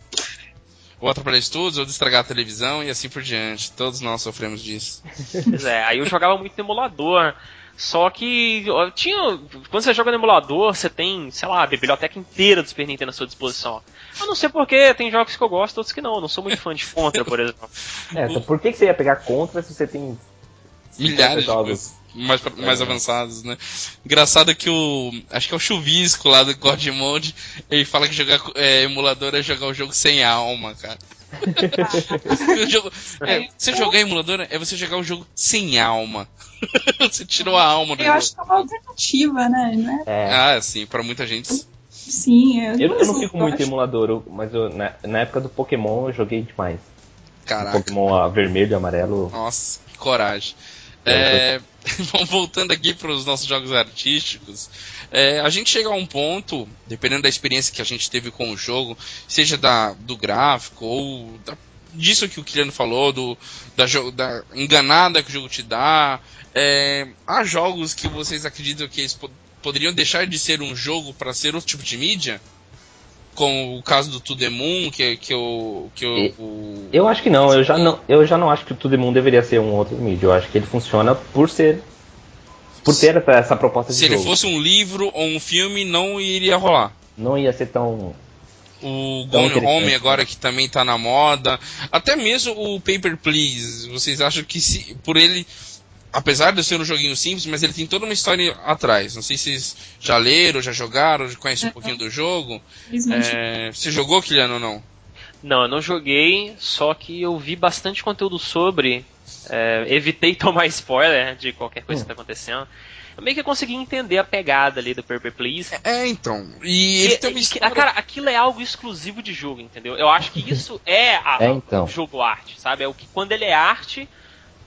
Ou atrapalhar estudos, ou de estragar a televisão e assim por diante. Todos nós sofremos disso. Pois é. Aí eu jogava muito no emulador. Só que tinha. Quando você joga no emulador, você tem, sei lá, a biblioteca inteira do Super Nintendo à sua disposição. Eu não sei porquê, tem jogos que eu gosto, outros que não. Eu não sou muito fã de Contra, por exemplo. É, então por que, que você ia pegar contra se você tem Milhares de jogos? Mais, pra- mais É. avançados, né? Engraçado que o. Acho que é o Chuvisco lá do God Mode. Ele fala que jogar é, emulador é jogar o jogo sem alma, cara. O jogo- é, você jogar emulador é você jogar o jogo sem alma. você tirou a alma do Eu jogo. acho que é uma alternativa, né? né? É, Ah, sim, pra muita gente. Sim, eu, eu, eu não fico eu muito acho- em emulador, mas eu- na, na época do Pokémon eu joguei demais. Caraca. Pokémon ah, vermelho e amarelo. Nossa, que coragem. É, bom, voltando aqui para os nossos jogos artísticos, é, a gente chega a um ponto, dependendo da experiência que a gente teve com o jogo, seja da, do gráfico ou da- disso que o Kiliano falou, do, da, da enganada que o jogo te dá, é, há jogos que vocês acreditam que eles po- poderiam deixar de ser um jogo para ser outro tipo de mídia? Como o caso do To The Moon, que, que, eu, que eu, o- Eu acho que não, eu já não, eu já não acho que o Tudo Mundo deveria ser um outro mídia. Eu acho que ele funciona por ser. Por ter essa, essa proposta de Se ele jogo. fosse um livro ou um filme, não iria rolar. Não ia ser tão. O Tão Gone Home né? agora que também tá na moda. Até mesmo o Paper Please. Vocês acham que se por ele. Apesar de ser um joguinho simples, mas ele tem toda uma história atrás. Não sei se vocês já leram, já jogaram, já conhecem um pouquinho do jogo. É, você jogou, Kiliano, ou não? Não, eu não joguei, só que eu vi bastante conteúdo sobre. é, evitei tomar spoiler de qualquer coisa que tá acontecendo. Eu meio que consegui entender a pegada ali do Paper Please. É, então. E ele E- tem uma história... cara, aquilo é algo exclusivo de jogo, entendeu? Eu acho que isso é, a- É, então. o jogo arte, sabe? É o que quando ele é arte,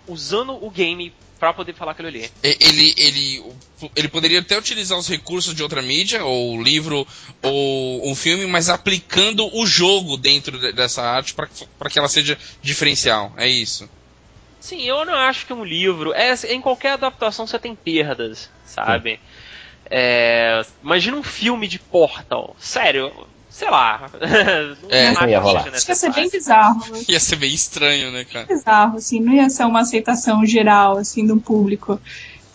usando o game pra poder falar aquilo ali. Ele, ele, ele poderia até utilizar os recursos de outra mídia, ou livro, ou um filme, mas aplicando o jogo dentro de- dessa arte para que ela seja diferencial. É isso. Sim, eu não acho que um livro. É, em qualquer adaptação você tem perdas, sabe? É, imagina um filme de Portal. Sério, sei lá. É, não ia rolar. acho que ia ser bem bizarro. Ia ser bem estranho, né, cara? bizarro, assim, não ia ser uma aceitação geral, assim, do público,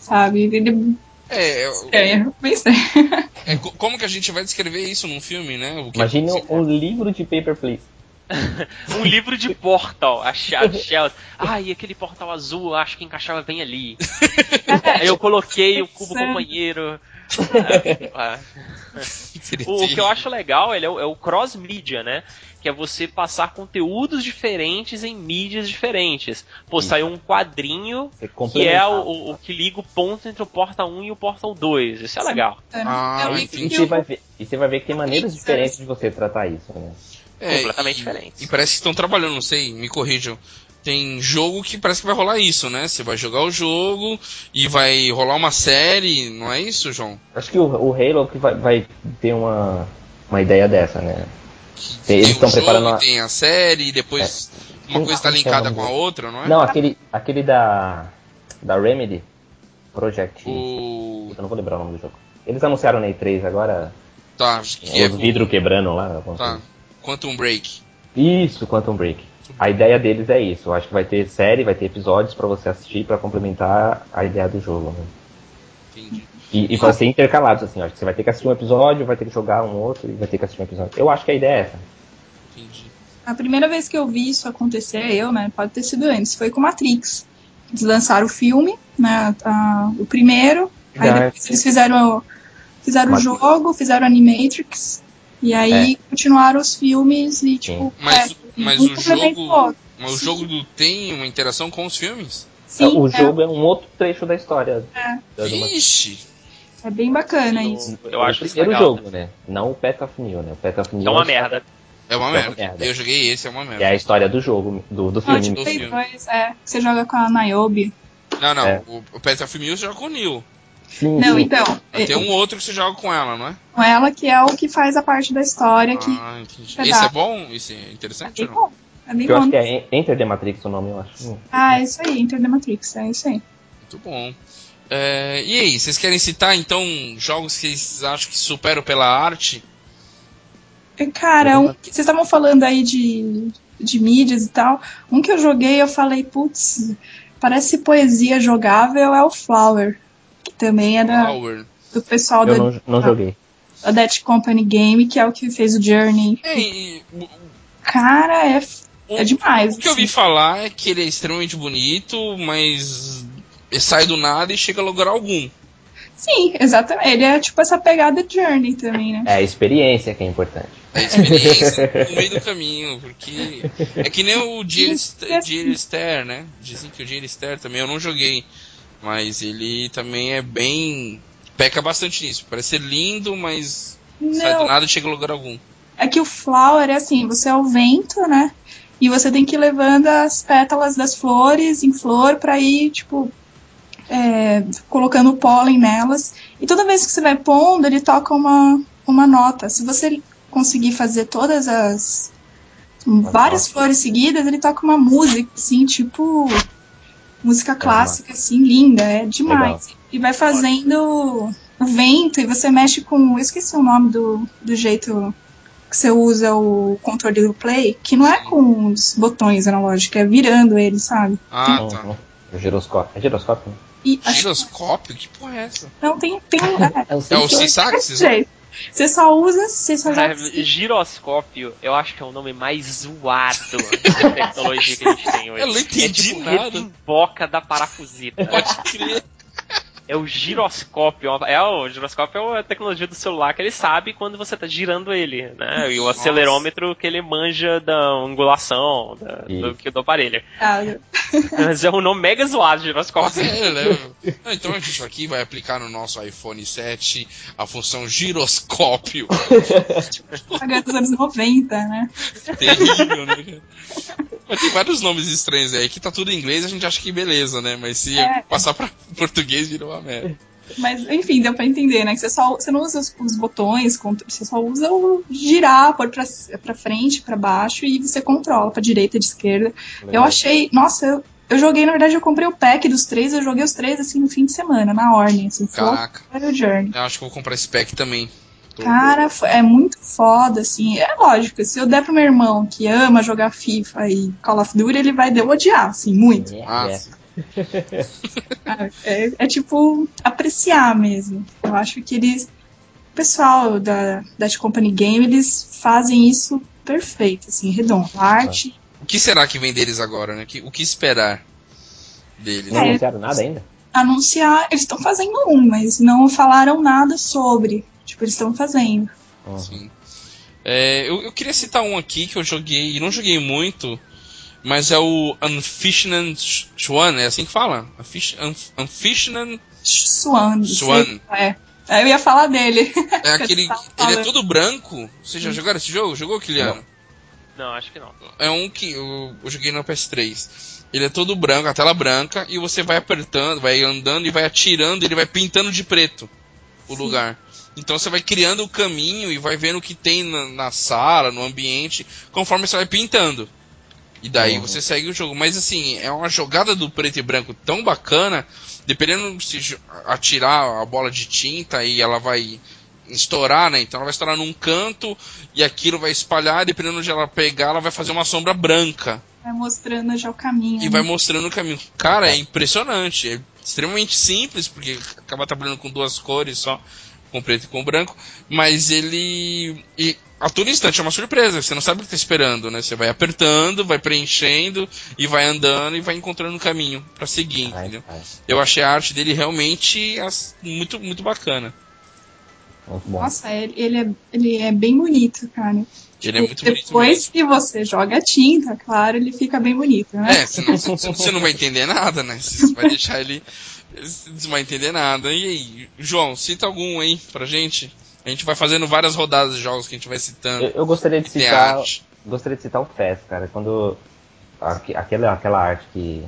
sabe? Ele É, é bem estranho. é, co- como que a gente vai descrever isso num filme, né? O que- Imagine um livro de Paper Please. Um livro de Portal, a Shells. Ah, e aquele portal azul, acho que encaixava bem ali. Aí eu coloquei o cubo companheiro. Ah, seria O, o que eu acho legal ele é o, é o cross-mídia, né? Que é você passar conteúdos diferentes em mídias diferentes. Pô, saiu um quadrinho que é o, o- o que liga o ponto entre o Portal 1 e o Portal 2. Isso é legal. Ah, E vi você, vai ver, e você vai ver que tem maneiras diferentes de você tratar isso, né? É, completamente e- diferente. E parece que estão trabalhando, não sei, me corrijam. Tem jogo que parece que vai rolar isso, né? Você vai jogar o jogo e vai rolar uma série, não é isso, João? Acho que o, o Halo que vai, vai ter uma, uma ideia dessa, né? Tem Eles estão preparando a- tem a série, e depois uma Sim, coisa está linkada com a outra, não é? Não, aquele, aquele da, da Remedy, Project. O... Eu não vou lembrar o nome do jogo. Eles anunciaram na E3 agora, Tá, acho que é os vidros quebrando lá. Tá. Quantum Break. Isso, Quantum Break. A ideia deles é isso. Eu acho que vai ter série, vai ter episódios pra você assistir pra complementar a ideia do jogo. Né? Entendi. E, e vai ser intercalados, assim. Acho que você vai ter que assistir um episódio, vai ter que jogar um outro e vai ter que assistir um episódio. Eu acho que a ideia é essa. Entendi. A primeira vez que eu vi isso acontecer, eu, né, pode ter sido antes, foi com Matrix. Eles lançaram o filme, né, a- o primeiro, aí Ah, depois eles fizeram, o- fizeram o jogo, fizeram Animatrix, e aí continuaram os filmes e, tipo, Mas- é, mas o jogo-. Mas o jogo do- tem uma interação com os filmes? Sim, o é, jogo é. um outro trecho da história. É. Vixe! é bem bacana Eu- isso. Eu o acho isso primeiro legal. jogo, né? Não o Path of New, né? O Path of New É uma merda. É uma É uma merda. merda. Eu joguei esse, é uma É merda. a história do jogo, do, do Ah, filme. de do filme. 2, é, que você joga com a Niobe. Não, não. É. O, o Path of Muse joga com o Neil. Sim, Não, sim. então, é, Tem um outro que você joga com ela, não é? com ela que é o que faz a parte da história que Ah, entendi. Esse é bom? Esse é é interessante bem ou não? bom. É bem Eu acho bom. que é Enter the Matrix o nome, eu acho. Hum. Ah, é isso aí, Enter the Matrix, é isso aí. Muito bom. É, e aí, vocês querem citar então jogos que vocês acham que superam pela arte? Cara, um vocês estavam falando aí de, de mídias e tal. Um que eu joguei, eu falei, putz, parece poesia jogável, é o Flower. Também é da, Flower. do pessoal Eu da, não, não joguei. da Dead Company Game, que é o que fez o Journey. É, e o- Cara, é, o- é demais. O que eu ouvi assim. falar é que ele é extremamente bonito, mas sai do nada e chega a lugar algum. Sim, exatamente. Ele é tipo essa pegada Journey também, né? É a experiência que é importante. É a experiência no meio do caminho, porque é que nem o Stair, né? Dizem que o Stair também eu não joguei, mas ele também é bem peca bastante nisso. Parece ser lindo, mas sai do Não, nada e chega a lugar algum. é que o flower é assim, você é o vento, né? E você tem que ir levando as pétalas das flores em flor pra ir, tipo, é, colocando o pólen nelas. E toda vez que você vai pondo, ele toca uma, uma nota. Se você conseguir fazer todas as. várias flores seguidas, ele toca uma música, assim, tipo. Música clássica, assim, linda. É demais. E vai fazendo o vento e você mexe com. Eu esqueci o nome do, do jeito que você usa o controle do play, que não é com os botões analógicos, é virando ele, sabe? Ah, Não, tá. O giroscópio. É giroscópio? né? E acho Giroscópio? Que porra é essa? não tem. tem é, É o É o sensor. Você só usa. Você só É, usa. giroscópio, eu acho que é o nome mais zoado da tecnologia que a gente tem hoje. Eu não entendi é tipo nada. boca da parafuseta. Pode crer. É o giroscópio. É o giroscópio é a tecnologia do celular que ele sabe quando você tá girando ele, né? E o Nossa. acelerômetro que ele manja da angulação da- do, que do aparelho. Ah, Mas é um nome mega zoado, giroscópio. É, né? Então a gente aqui vai aplicar no nosso iPhone 7 a função giroscópio. Pagar dos anos 90, né? Terrível, né? Mas tem vários nomes estranhos aí que tá tudo em inglês, a gente acha que beleza, né? Mas se É. passar pra português, virou uma merda. Mas, enfim, deu pra entender, né? Que você, só, você não usa os, os botões, você só usa o girar, pôr pra, pra frente, pra baixo e você controla pra direita e de esquerda. Eu Legal. achei, nossa, eu, eu joguei, na verdade, eu comprei o pack dos três, eu joguei os três assim no fim de semana, na ordem, assim, Caraca, foi o Journey. eu acho que eu vou comprar esse pack também. Tô- Cara, é muito foda, assim. É lógico, se eu der pro meu irmão que ama jogar FIFA e Call of Duty, ele vai odiar, assim, muito. É, Ah, é. É, é tipo apreciar mesmo. Eu acho que eles. O pessoal da, da Company Game, eles fazem isso perfeito, assim, redondo. A arte. O que será que vem deles agora, né? O que esperar deles? Não É. anunciaram nada ainda? Anunciar, eles estão fazendo um, mas não falaram nada sobre. Tipo, eles estão fazendo. Uhum. Sim. É, eu, eu queria citar um aqui que eu joguei, e não joguei muito, mas é o Unfishnan Swan, é assim que fala? Unfish- Unf- Unfishnan. Swan. sei- É. Aí Eu ia falar dele. É aquele. Ele é todo branco. Vocês já jogaram esse jogo? Jogou, Kiliano? Não, acho que não. É um que eu, eu joguei no PS3. Ele é todo branco, a tela branca, e você vai apertando, vai andando e vai atirando, ele vai pintando de preto o Sim. lugar. Então você vai criando o caminho e vai vendo o que tem na, na sala, no ambiente, conforme você vai pintando. E daí Uhum. você segue o jogo. Mas assim, é uma jogada do preto e branco tão bacana, dependendo se atirar a bola de tinta e ela vai estourar, né? Então ela vai estourar num canto e aquilo vai espalhar, dependendo de ela pegar, ela vai fazer uma sombra branca Vai mostrando já o caminho. e né? vai mostrando o caminho. Cara, é impressionante. É extremamente simples, porque acaba trabalhando com duas cores só, com preto e com branco. Mas ele. E a todo instante é uma surpresa, você não sabe o que tá esperando, né? Você vai apertando, vai preenchendo e vai andando e vai encontrando um caminho pra seguir, Ai, entendeu? ai, Eu achei a arte dele realmente as- muito, muito bacana. Nossa, ele, ele, é, ele é bem bonito, cara. Ele é muito bonito Depois que você joga tinta, claro, ele fica bem bonito, né? É, senão você, você não vai entender nada, né? Você vai deixar ele. Você não vai entender nada. E aí, João, cita algum aí pra gente. A gente vai fazendo várias rodadas de jogos que a gente vai citando. Eu, eu gostaria de citar. arte. Gostaria de citar o FES, cara. Quando aque- aquela, aquela arte que,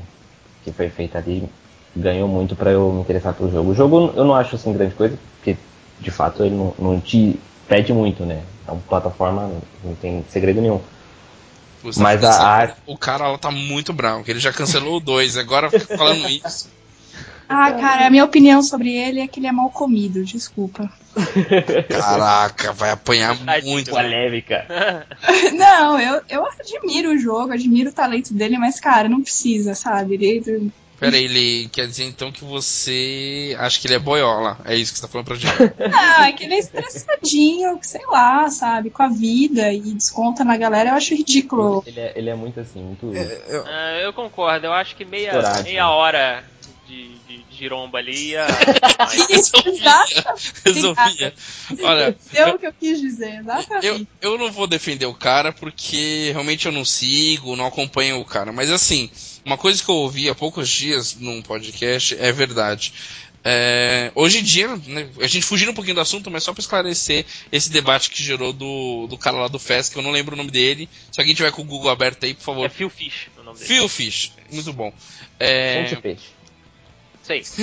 que foi feita ali ganhou muito pra eu me interessar pelo jogo. O jogo eu não acho assim grande coisa, porque de fato ele não, não te pede muito, né? É uma plataforma, não- tem segredo nenhum. Você Mas tá a arte- O cara lá tá muito bravo, que ele já cancelou o 2, agora fica falando isso. Ah, cara, a minha opinião sobre ele é que ele é mal comido, desculpa. Caraca, vai apanhar muito. Polêmica. Não, eu, eu admiro o jogo, admiro o talento dele, mas, cara, não precisa, sabe? Ele, Pera aí, ele quer dizer então que você acha que ele é boiola. É isso que você tá falando pra gente. Ah, é que ele é estressadinho, que sei lá, sabe, com a vida e desconta na galera, eu acho ridículo. Ele é, ele é muito assim, muito. Ah, eu concordo, eu acho que meia, meia hora de, de, de giromba ali ia. Isso, exatamente. Resolvia. Olha, Deu o que eu quis dizer, exatamente. eu, eu não vou defender o cara porque realmente eu não sigo, não acompanho o cara. Mas assim, uma coisa que eu ouvi há poucos dias num podcast é verdade. É, hoje em dia, né, a gente fugindo um pouquinho do assunto, mas só para esclarecer esse debate que gerou do, do cara lá do FES, que eu não lembro o nome dele. Se alguém tiver com o Google aberto aí, por favor. É Phil Fish o nome dele. Phil Fish, muito bom. É. Sei.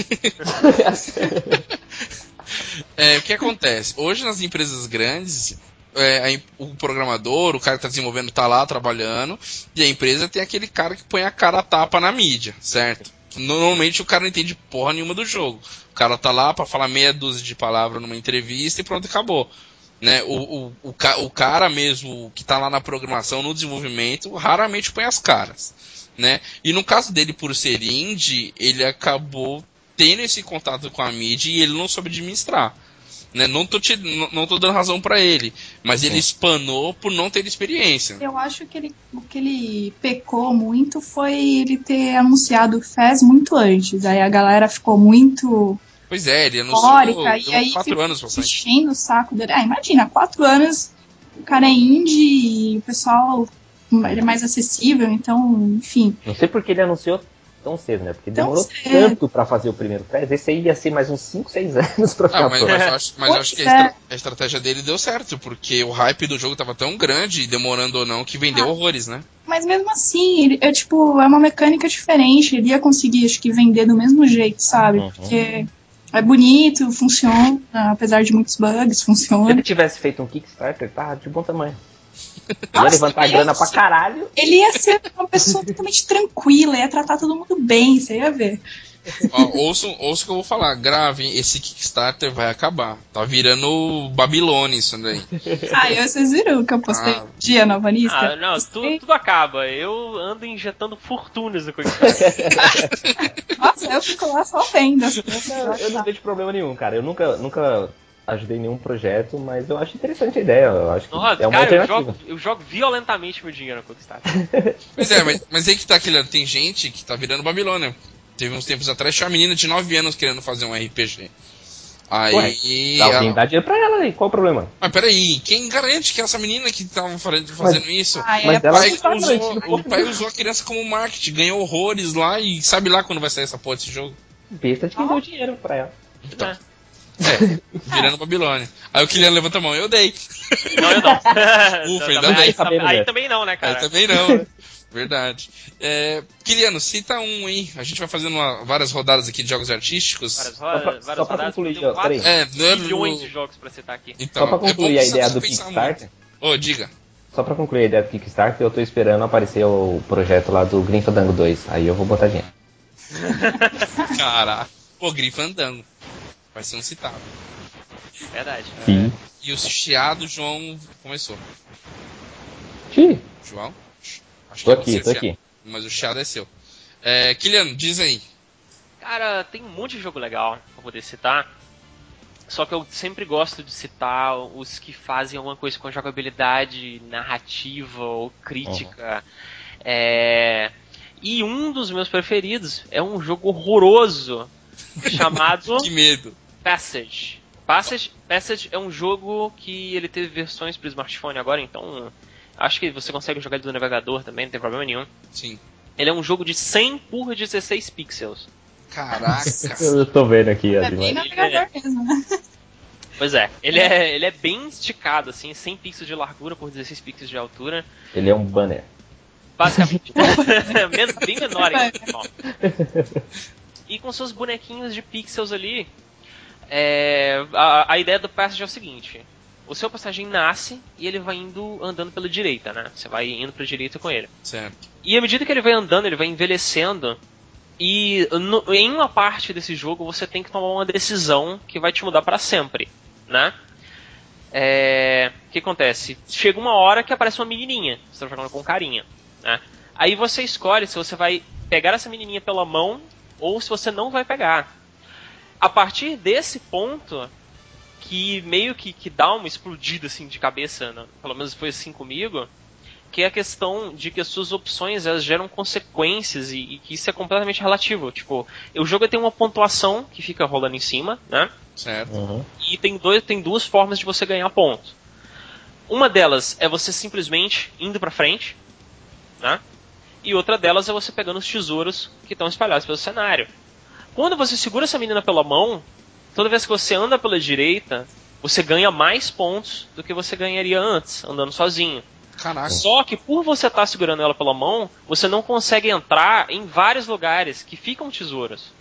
É, o que acontece? Hoje nas empresas grandes, é, a o programador, o cara que está desenvolvendo, está lá trabalhando, e a empresa tem aquele cara que põe a cara a tapa na mídia, certo? Normalmente o cara não entende porra nenhuma do jogo. O cara tá lá para falar meia dúzia de palavras numa entrevista e pronto, acabou. Né? O, o, o, o cara mesmo que tá lá na programação, no desenvolvimento, raramente põe as caras. Né? E no caso dele, por ser indie, ele acabou tendo esse contato com a mídia e ele não soube administrar. Né? Não, tô te, não, não tô dando razão pra ele, mas ele espanou por não ter experiência. Eu acho que ele, o que ele pecou muito foi ele ter anunciado o FES muito antes. Aí a galera ficou muito Pois é, ele anunciou fórica e deu aí quatro anos pra enchendo o saco dele. Ah, imagina, quatro anos, o cara é indie e o pessoal ele é mais acessível, então, enfim. Não sei porque ele anunciou tão cedo, né? Porque Tão demorou cedo. tanto pra fazer o primeiro PES. Esse aí ia ser mais uns 5, 6 anos pra ficar Ah, mas, mas eu acho, mas eu acho que a, Pois é. estra- a estratégia dele deu certo, porque o hype do jogo tava tão grande, demorando ou não, que vendeu Ah. horrores, né? Mas mesmo assim, ele, é tipo, é uma mecânica diferente. Ele ia conseguir, acho que, vender do mesmo jeito, sabe? Uhum. Porque é bonito, funciona, apesar de muitos bugs, Se funciona. ele tivesse feito um Kickstarter, tava de bom tamanho. Ia Nossa, levantar ele- grana pra caralho. Ele ia ser uma pessoa totalmente tranquila, ia tratar todo mundo bem, você ia ver. Ó, ouçam, ouçam o que eu vou falar, gravem, esse Kickstarter vai acabar. Tá virando Babilônia isso daí. Ah, e vocês viram que eu postei Ah. um dia na Vanista? Ah, não, tu- tudo acaba. Eu ando injetando fortunas no Quickstarter. Nossa, eu fico lá só vendo. Eu, eu não vejo problema nenhum, cara. Eu nunca, nunca ajudei nenhum projeto, mas eu acho interessante a ideia. Eu acho que Nossa, é uma cara, eu alternativa. jogo, eu jogo violentamente meu dinheiro no Quickstarter. Pois é, mas, mas aí que tá aquele. Tem gente que tá virando Babilônia. Teve uns tempos atrás, tinha uma menina de 9 anos querendo fazer um RPG. Aí. Ela- alguém dá dinheiro pra ela aí, qual o problema? Mas peraí, quem garante que essa menina que tava fazendo, fazendo isso? Ah, Mas é, ela pai tá usou- o pai usou a criança como marketing, ganhou horrores lá e sabe lá quando vai sair essa porra desse jogo? Besta de quem deu dinheiro pra ela. Então, É. virando Babilônia. Aí o Kylian levanta a mão, eu dei. Não, eu não. Ufa, ainda aí, bem. aí, Sabendo aí dessa. também não, né, Aí cara? também não, né? Verdade. É, Kiliano, cita um aí. A gente vai fazendo uma- várias rodadas aqui de jogos artísticos. Várias, Só pra- rodas, só várias pra rodadas, concluir, ó, peraí. É, não é milhões no- de jogos pra citar aqui. Então, Só pra é concluir bom a ideia do Kickstarter. Ô, diga. só pra concluir a ideia do Kickstarter, eu tô esperando aparecer o projeto lá do Grim Fandango 2. Aí eu vou botar dinheiro. Caraca. Pô, Grifandango. Vai ser um citado. Verdade. Sim. E o chiado, João começou. Sim. João? Acho Tô é aqui, você, tô chiado. aqui. Mas o chiado é seu. É, Kiliano, diz aí. Cara, tem um monte de jogo legal pra poder citar. Só que eu sempre gosto de citar os que fazem alguma coisa com jogabilidade narrativa ou crítica. É... E um dos meus preferidos é um jogo horroroso chamado Que medo. Passage. Passage. Passage é um jogo que ele teve versões para smartphone agora, então acho que você consegue jogar ele do navegador também, não tem problema nenhum. Sim. Ele é um jogo de 100 por 16 pixels. Caraca. Eu tô vendo aqui É bem navegador mesmo, né? Pois é, ele é, ele é bem esticado, assim, 100 pixels de largura por 16 pixels de altura. Ele é um banner. Basicamente, men- bem menor ó. E com seus bonequinhos de pixels ali, é, a, a ideia do Passage é o seguinte: o seu personagem nasce e ele vai indo andando pela direita, né? Você vai indo pra direita com ele. certo. E à medida que ele vai andando, ele vai envelhecendo. E no- em uma parte desse jogo você tem que tomar uma decisão que vai te mudar para sempre, né? É, O que acontece? Chega uma hora que aparece uma menininha, você tá jogando com carinha, né? Aí você escolhe se você vai pegar essa menininha pela mão ou se você não vai pegar. A partir desse ponto, que meio que, que dá uma explodida assim de cabeça, né? pelo menos foi assim comigo, que é a questão de que as suas opções elas geram consequências e, e que isso é completamente relativo. Tipo, o jogo tem uma pontuação que fica rolando em cima, né? Certo. Uhum. E tem, dois, tem duas formas de você ganhar pontos. Uma delas é você simplesmente indo pra frente, né? E outra delas é você pegando os tesouros que estão espalhados pelo cenário. Quando você segura essa menina pela mão, toda vez que você anda pela direita, você ganha mais pontos do que você ganharia antes, andando sozinho. Caraca. Só que por você estar segurando ela pela mão, você não consegue entrar em vários lugares que ficam tesouros.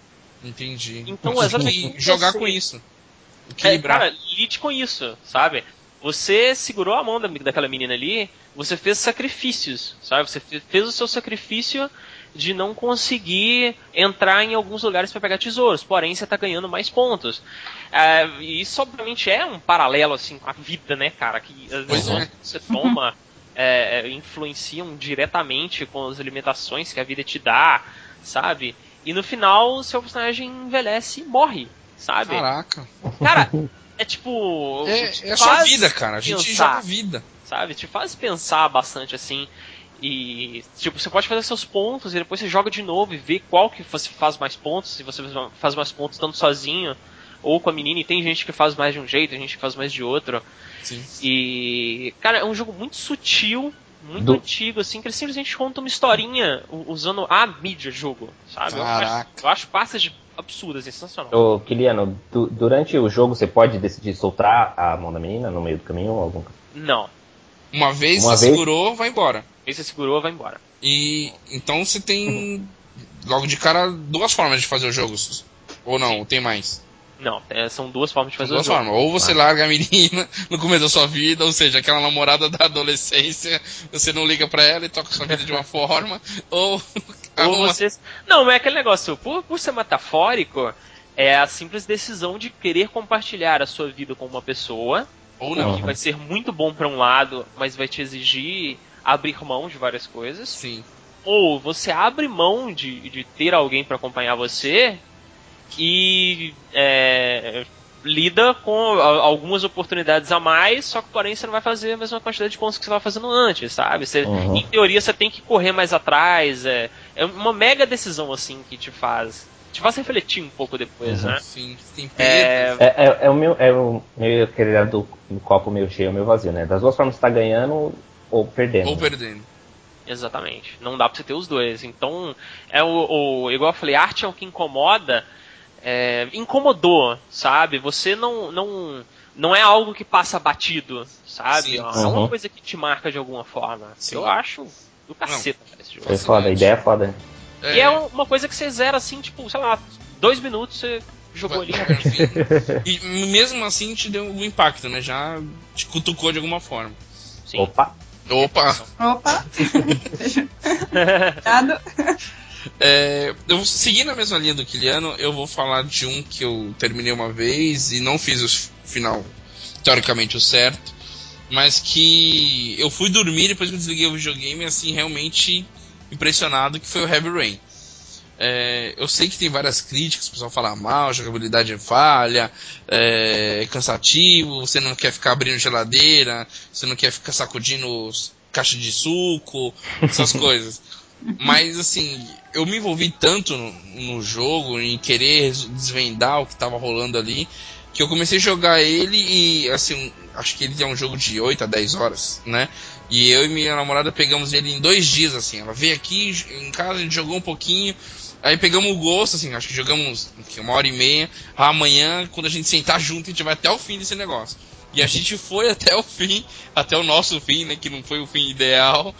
Entendi. Então, exatamente jogar com isso. É, Equilibrar. cara, lide com isso, sabe? Você segurou a mão da, daquela menina ali, você fez sacrifícios, sabe? Você fe- fez o seu sacrifício de não conseguir entrar em alguns lugares para pegar tesouros, porém você tá ganhando mais pontos. É, e isso obviamente é um paralelo assim com a vida, né, cara? Que as decisões que você toma é, é, influenciam diretamente com as limitações que a vida te dá, sabe? E no final o seu personagem envelhece e morre, sabe? Caraca. Cara, é tipo. É, é a sua vida, cara. A gente pensar, joga vida. Sabe? Te faz pensar bastante assim. E, tipo, você pode fazer seus pontos e depois você joga de novo e vê qual que você faz mais pontos. Se você faz mais pontos estando sozinho ou com a menina. E tem gente que faz mais de um jeito, tem gente que faz mais de outro. Sim. E, cara, é um jogo muito sutil, muito Do- antigo, assim, que ele simplesmente conta uma historinha usando a mídia jogo, sabe? Eu acho, Caraca. eu acho passas absurdas, sensacional. Ô, Kiliano, du- durante o jogo você pode decidir soltar a mão da menina no meio do caminho ou algum... Não. Uma vez Uma você vez- segurou, vai embora. Você segurou, vai embora. E então você tem logo de cara duas formas de fazer os jogos. Ou não, tem mais. Não, é, são duas formas de fazer duas o jogo. formas. Ou você larga a menina no começo da sua vida, ou seja, aquela namorada da adolescência, você não liga pra ela e toca sua vida de uma forma, ou Ou vocês... Não, mas é aquele negócio, por, por ser metafórico, é a simples decisão de querer compartilhar a sua vida com uma pessoa, ou o não. que vai ser muito bom pra um lado, mas vai te exigir abrir mão de várias coisas. Sim. Ou você abre mão de, de ter alguém pra acompanhar você e é, lida com algumas oportunidades a mais, só que porém você não vai fazer a mesma quantidade de pontos que você estava fazendo antes, sabe? Você, Uhum. Em teoria você tem que correr mais atrás, é, é uma mega decisão assim que te faz. Te faz refletir um pouco depois, Uhum. né? Sim, tem É, É, é, é o meu, é o meio aquele do, do copo meio cheio, meio vazio, né? Das duas formas você tá ganhando ou perdendo. Ou perdendo. Exatamente. Não dá pra você ter os dois. Então, é o, o- igual eu falei, arte é o que incomoda. É, incomodou, sabe? Você não, não, não é algo que passa batido, sabe? Sim. É uma Uhum. coisa que te marca de alguma forma. Sim. Eu acho do caceta cara, esse jogo. Foi foda, a ideia é foda. É, E é uma coisa que você zera assim, tipo, sei lá, dois minutos você jogou ali. E mesmo assim te deu um impacto, né? Já te cutucou de alguma forma. Sim. Opa! Opa! Opa! É, eu vou seguir na mesma linha do Kiliano, eu vou falar de um que eu terminei uma vez e não fiz o final, teoricamente, o certo, mas que eu fui dormir depois que eu desliguei o videogame, assim, realmente impressionado, que foi o Heavy Rain. É, eu sei que tem várias críticas, o pessoal fala mal, jogabilidade é falha, é, é cansativo, você não quer ficar abrindo geladeira, você não quer ficar sacudindo caixa de suco, essas coisas. Mas assim, eu me envolvi tanto no, no jogo, em querer desvendar o que tava rolando ali, que eu comecei a jogar ele e assim, acho que ele é um jogo de 8 a 10 horas, né? E eu e minha namorada pegamos ele em dois dias, assim. Ela veio aqui em casa, a gente jogou um pouquinho. Aí pegamos o gosto, assim, acho que jogamos uma hora e meia. Amanhã, quando a gente sentar junto, a gente vai até o fim desse negócio. E a gente foi até o fim, até o nosso fim, né? Que não foi o fim ideal.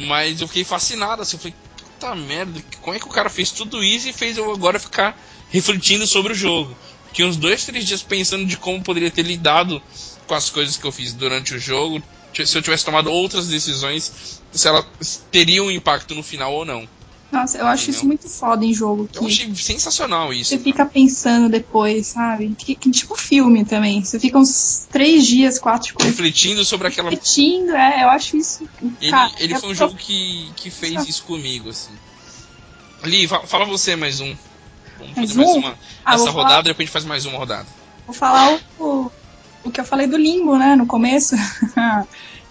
Mas eu fiquei fascinado, assim, eu falei, puta merda, como é que o cara fez tudo isso e fez eu agora ficar refletindo sobre o jogo? Fiquei uns dois, três dias pensando de como poderia ter lidado com as coisas que eu fiz durante o jogo, se eu tivesse tomado outras decisões, se ela teria um impacto no final ou não. Nossa, eu acho isso muito foda em jogo. Eu Que achei sensacional isso. você fica pensando depois, sabe? Que, que tipo filme também. Você fica uns três dias, quatro, tipo, Refletindo sobre aquela. repetindo. É, eu acho isso. Ele, cara, ele é foi um pro- jogo que, que fez isso comigo, assim. Li, fa- fala você mais um. Vamos Mais fazer mais um? uma. Ah, Essa vou falar- rodada, depois a gente faz mais uma rodada. Vou falar o, o, o que eu falei do Limbo, né, no começo.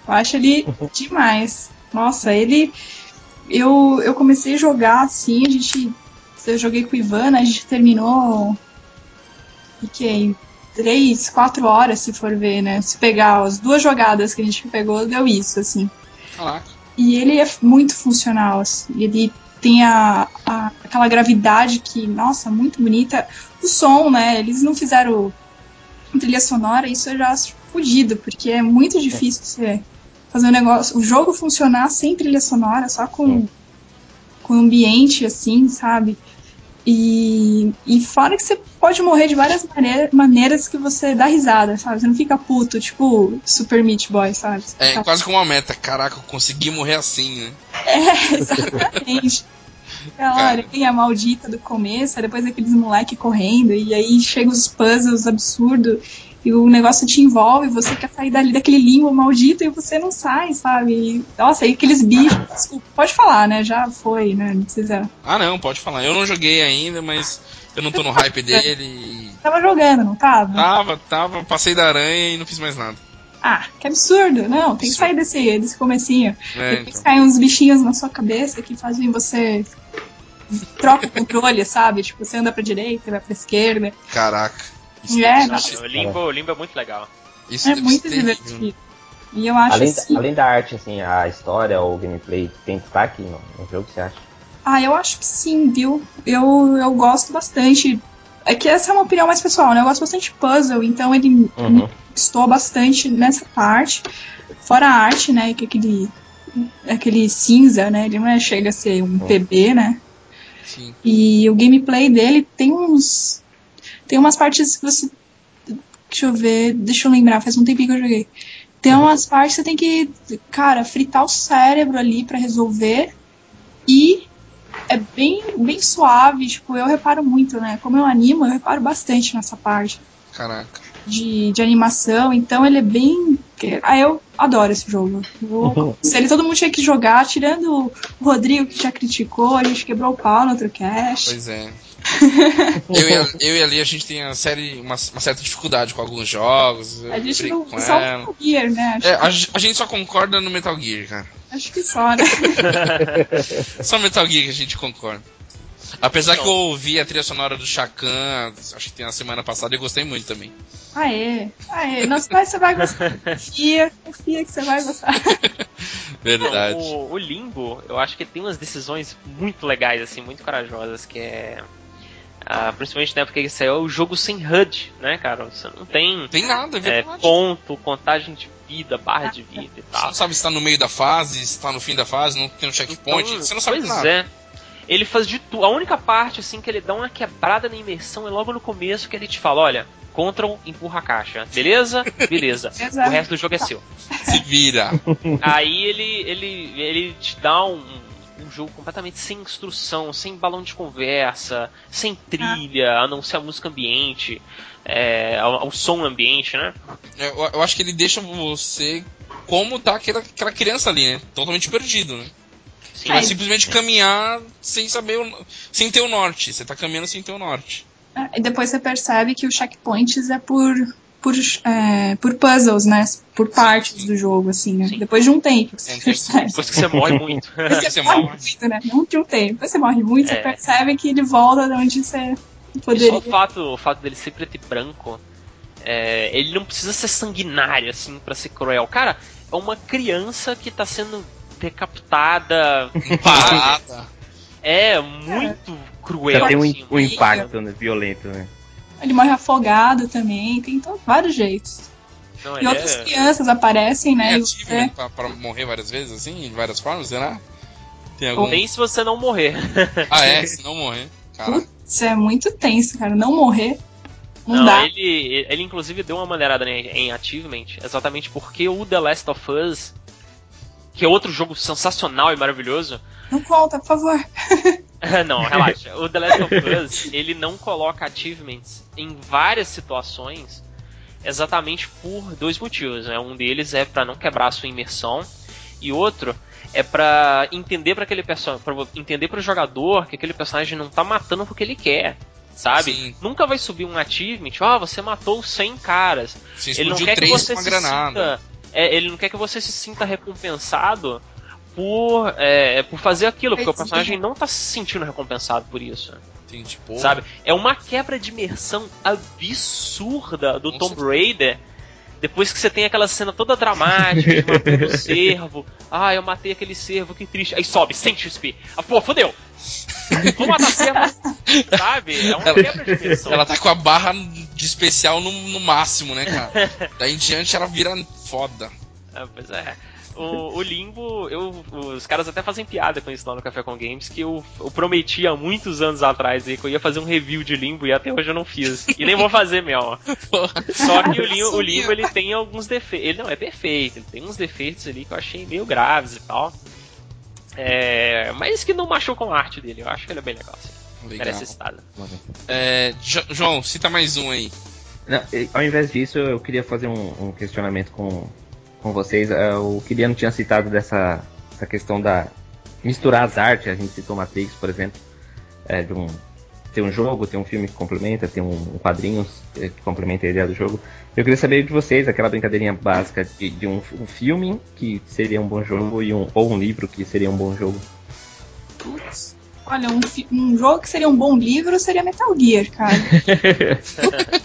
eu acho ele demais. Nossa, ele. Eu, eu comecei a jogar assim, a gente. Eu joguei com o Ivan, né, a gente terminou. Fiquei três, quatro horas, se for ver, né? Se pegar as duas jogadas que a gente pegou, deu isso, assim. Caraca. E ele é muito funcional, assim. Ele tem a, a- aquela gravidade que, nossa, muito bonita. O som, né? Eles não fizeram trilha sonora, isso eu já acho fodido, porque é muito difícil você fazer um negócio, o jogo funcionar sem trilha sonora, só com, com ambiente, assim, sabe? E, e fora que você pode morrer de várias maneira- maneiras que você dá risada, sabe? Você não fica puto, tipo Super Meat Boy, sabe? Você É fica quase como uma meta. Caraca, eu consegui morrer assim, né? é, exatamente. Aquela aranha maldita do começo, aí depois aqueles moleque correndo, e aí chegam os puzzles absurdos, e o negócio te envolve, você quer sair dali daquele limbo maldito e você não sai, sabe? E, nossa, e aqueles bichos, desculpa, pode falar, né? Já foi, né? Não precisa. Ah, não, pode falar. Eu não joguei ainda, mas eu não tô no hype dele. e- Tava jogando, não tava? Tava, tava, passei da aranha e não fiz mais nada. Ah, que absurdo! Não, tem que sair desse, desse comecinho. É, Depois então. caem uns bichinhos na sua cabeça que fazem você. Troca o controle, sabe? Tipo, você anda pra direita, vai pra esquerda. Caraca. É, nossa. O Limbo, o Limbo é muito legal. isso É muito divertido. E eu acho Além, assim. além da arte, assim, a história ou o gameplay tem destaque no, no jogo, você acha? Ah, eu acho que sim, viu? Eu, eu gosto bastante. É que essa é uma opinião mais pessoal, né? Eu gosto bastante de puzzle, então ele me Uhum. estou bastante nessa parte. Fora a arte, né? Que é aquele, aquele cinza, né? Ele não é, chega a ser um PB, né? Sim. E o gameplay dele tem uns. Tem umas partes que você. Deixa eu ver, deixa eu lembrar, faz um tempinho que eu joguei. Tem umas partes que você tem que, cara, fritar o cérebro ali pra resolver. E é bem, bem suave, tipo, eu reparo muito, né? Como eu animo, eu reparo bastante nessa parte Caraca. de, de animação, então ele é bem. Ah, eu adoro esse jogo. Eu, se ele todo mundo tinha que jogar, tirando o Rodrigo que já criticou, a gente quebrou o pau no outro cast. Pois é. Eu, e a, eu e a Lia, a gente tem uma, série, uma, uma certa dificuldade com alguns jogos. A gente não. com Só ela. Metal Gear, né? É, a, a gente só concorda no Metal Gear, cara. acho que só, né? Só Metal Gear que a gente concorda. Apesar Então. que eu ouvi a trilha sonora do Shakan, acho que tem na semana passada, e eu gostei muito também. Aê, aê. Nossa, mas você vai gostar. Confia, confia que você vai gostar. Verdade. O, o Limbo, eu acho que tem umas decisões muito legais, assim, muito corajosas, que é. Ah, principalmente na época que saiu o jogo sem HUD, né, cara? Você não tem Tem nada, é é, ponto, contagem de vida, barra de vida e Você tal. não sabe se tá no meio da fase, se tá no fim da fase, não tem um checkpoint, Então, você não sabe pois nada. é. Ele faz de tudo. A única parte, assim, que ele dá uma quebrada na imersão é logo no começo que ele te fala, olha, Control empurra a caixa. Beleza? Beleza. O resto do jogo é seu. Se vira. Aí ele, ele, ele te dá um, um jogo completamente sem instrução, sem balão de conversa, sem trilha, a não ser a música ambiente, é, o, o som ambiente, né? Eu, eu acho que ele deixa você como tá aquela, aquela criança ali, né? Totalmente perdido, né? Sim. Você vai É. simplesmente caminhar sem saber o, sem ter o norte. Você tá caminhando sem ter o norte. E depois você percebe que os checkpoints é por. Por, é, por puzzles, né? Por partes do jogo, assim, né? Depois de um tempo, você É, percebe. Depois que você morre muito. Você, Você morre muito, né? Não de um tempo. Depois você morre muito, É. você percebe que ele volta de onde você E só poderia. o fato, o fato dele ser preto e branco, é, ele não precisa ser sanguinário, assim, pra ser cruel. Cara, é uma criança que tá sendo decapitada. Parada. É muito cruel. Já tem um, assim. um impacto né, violento, né? Ele morre afogado também, tem to- vários jeitos. Não, E outras é- crianças aparecem, né? É e ativo, você- né? Pra, pra morrer várias vezes, assim, de várias formas, será? Tem algum. Nem se você não morrer. Ah, é? Se não morrer. Cara, Isso é muito tenso, cara. Não morrer. Não, Não, dá. ele, ele inclusive deu uma maneirada em, em Achievement, exatamente porque o The Last of Us, que é outro jogo sensacional e maravilhoso, Não conta, por favor. não, relaxa. O The Last of Us, ele não coloca achievements em várias situações exatamente por dois motivos. Né? Um deles é para não quebrar a sua imersão e outro é para entender para aquele personagem, para entender para o jogador que aquele personagem não tá matando porque ele quer. sabe? Sim. Nunca vai subir um achievement, ó, você matou 100 caras. Você Ele não quer que você se granada. sinta, é, ele não quer que você se sinta recompensado por, é, por fazer aquilo, porque o personagem não tá se sentindo recompensado por isso. Entendi. Sabe? É uma quebra de imersão absurda do Com Tomb Raider. Depois que você tem aquela cena toda dramática de matando o cervo. Ah, eu matei aquele cervo, que triste. Aí sobe, 100 XP. Ah, pô, fodeu. Vou matar cervo. Sabe? É uma quebra de. Ela tá com a barra de especial no, no máximo, né, cara? Daí em diante ela vira foda. Ah, pois é. O, o Limbo, eu, os caras até fazem piada com isso lá no Café com Games, que eu, eu prometi há muitos anos atrás aí que eu ia fazer um review de Limbo e até hoje eu não fiz. E nem vou fazer mesmo. Só que o Limbo, o. Limbo ele tem alguns defeitos. Ele não é perfeito, ele tem uns defeitos ali que eu achei meio graves e tal. É, mas que não machucam a arte dele, eu acho que ele é bem legal. Assim. Legal. Merece citada. É, Jo- João, cita mais um aí. Não, e- ao invés disso, eu queria fazer um, um questionamento com, com vocês. É, O Kiliano tinha citado dessa essa questão da misturar as artes. A gente citou Matrix, por exemplo, é, de um tem um jogo, tem um filme que complementa, tem um, um quadrinho eh, que complementa a ideia do jogo. Eu queria saber de vocês aquela brincadeirinha básica de, de um, um filme que seria um bom jogo e um, ou um livro que seria um bom jogo. Putz. Olha, um, um jogo que seria um bom livro seria Metal Gear, cara.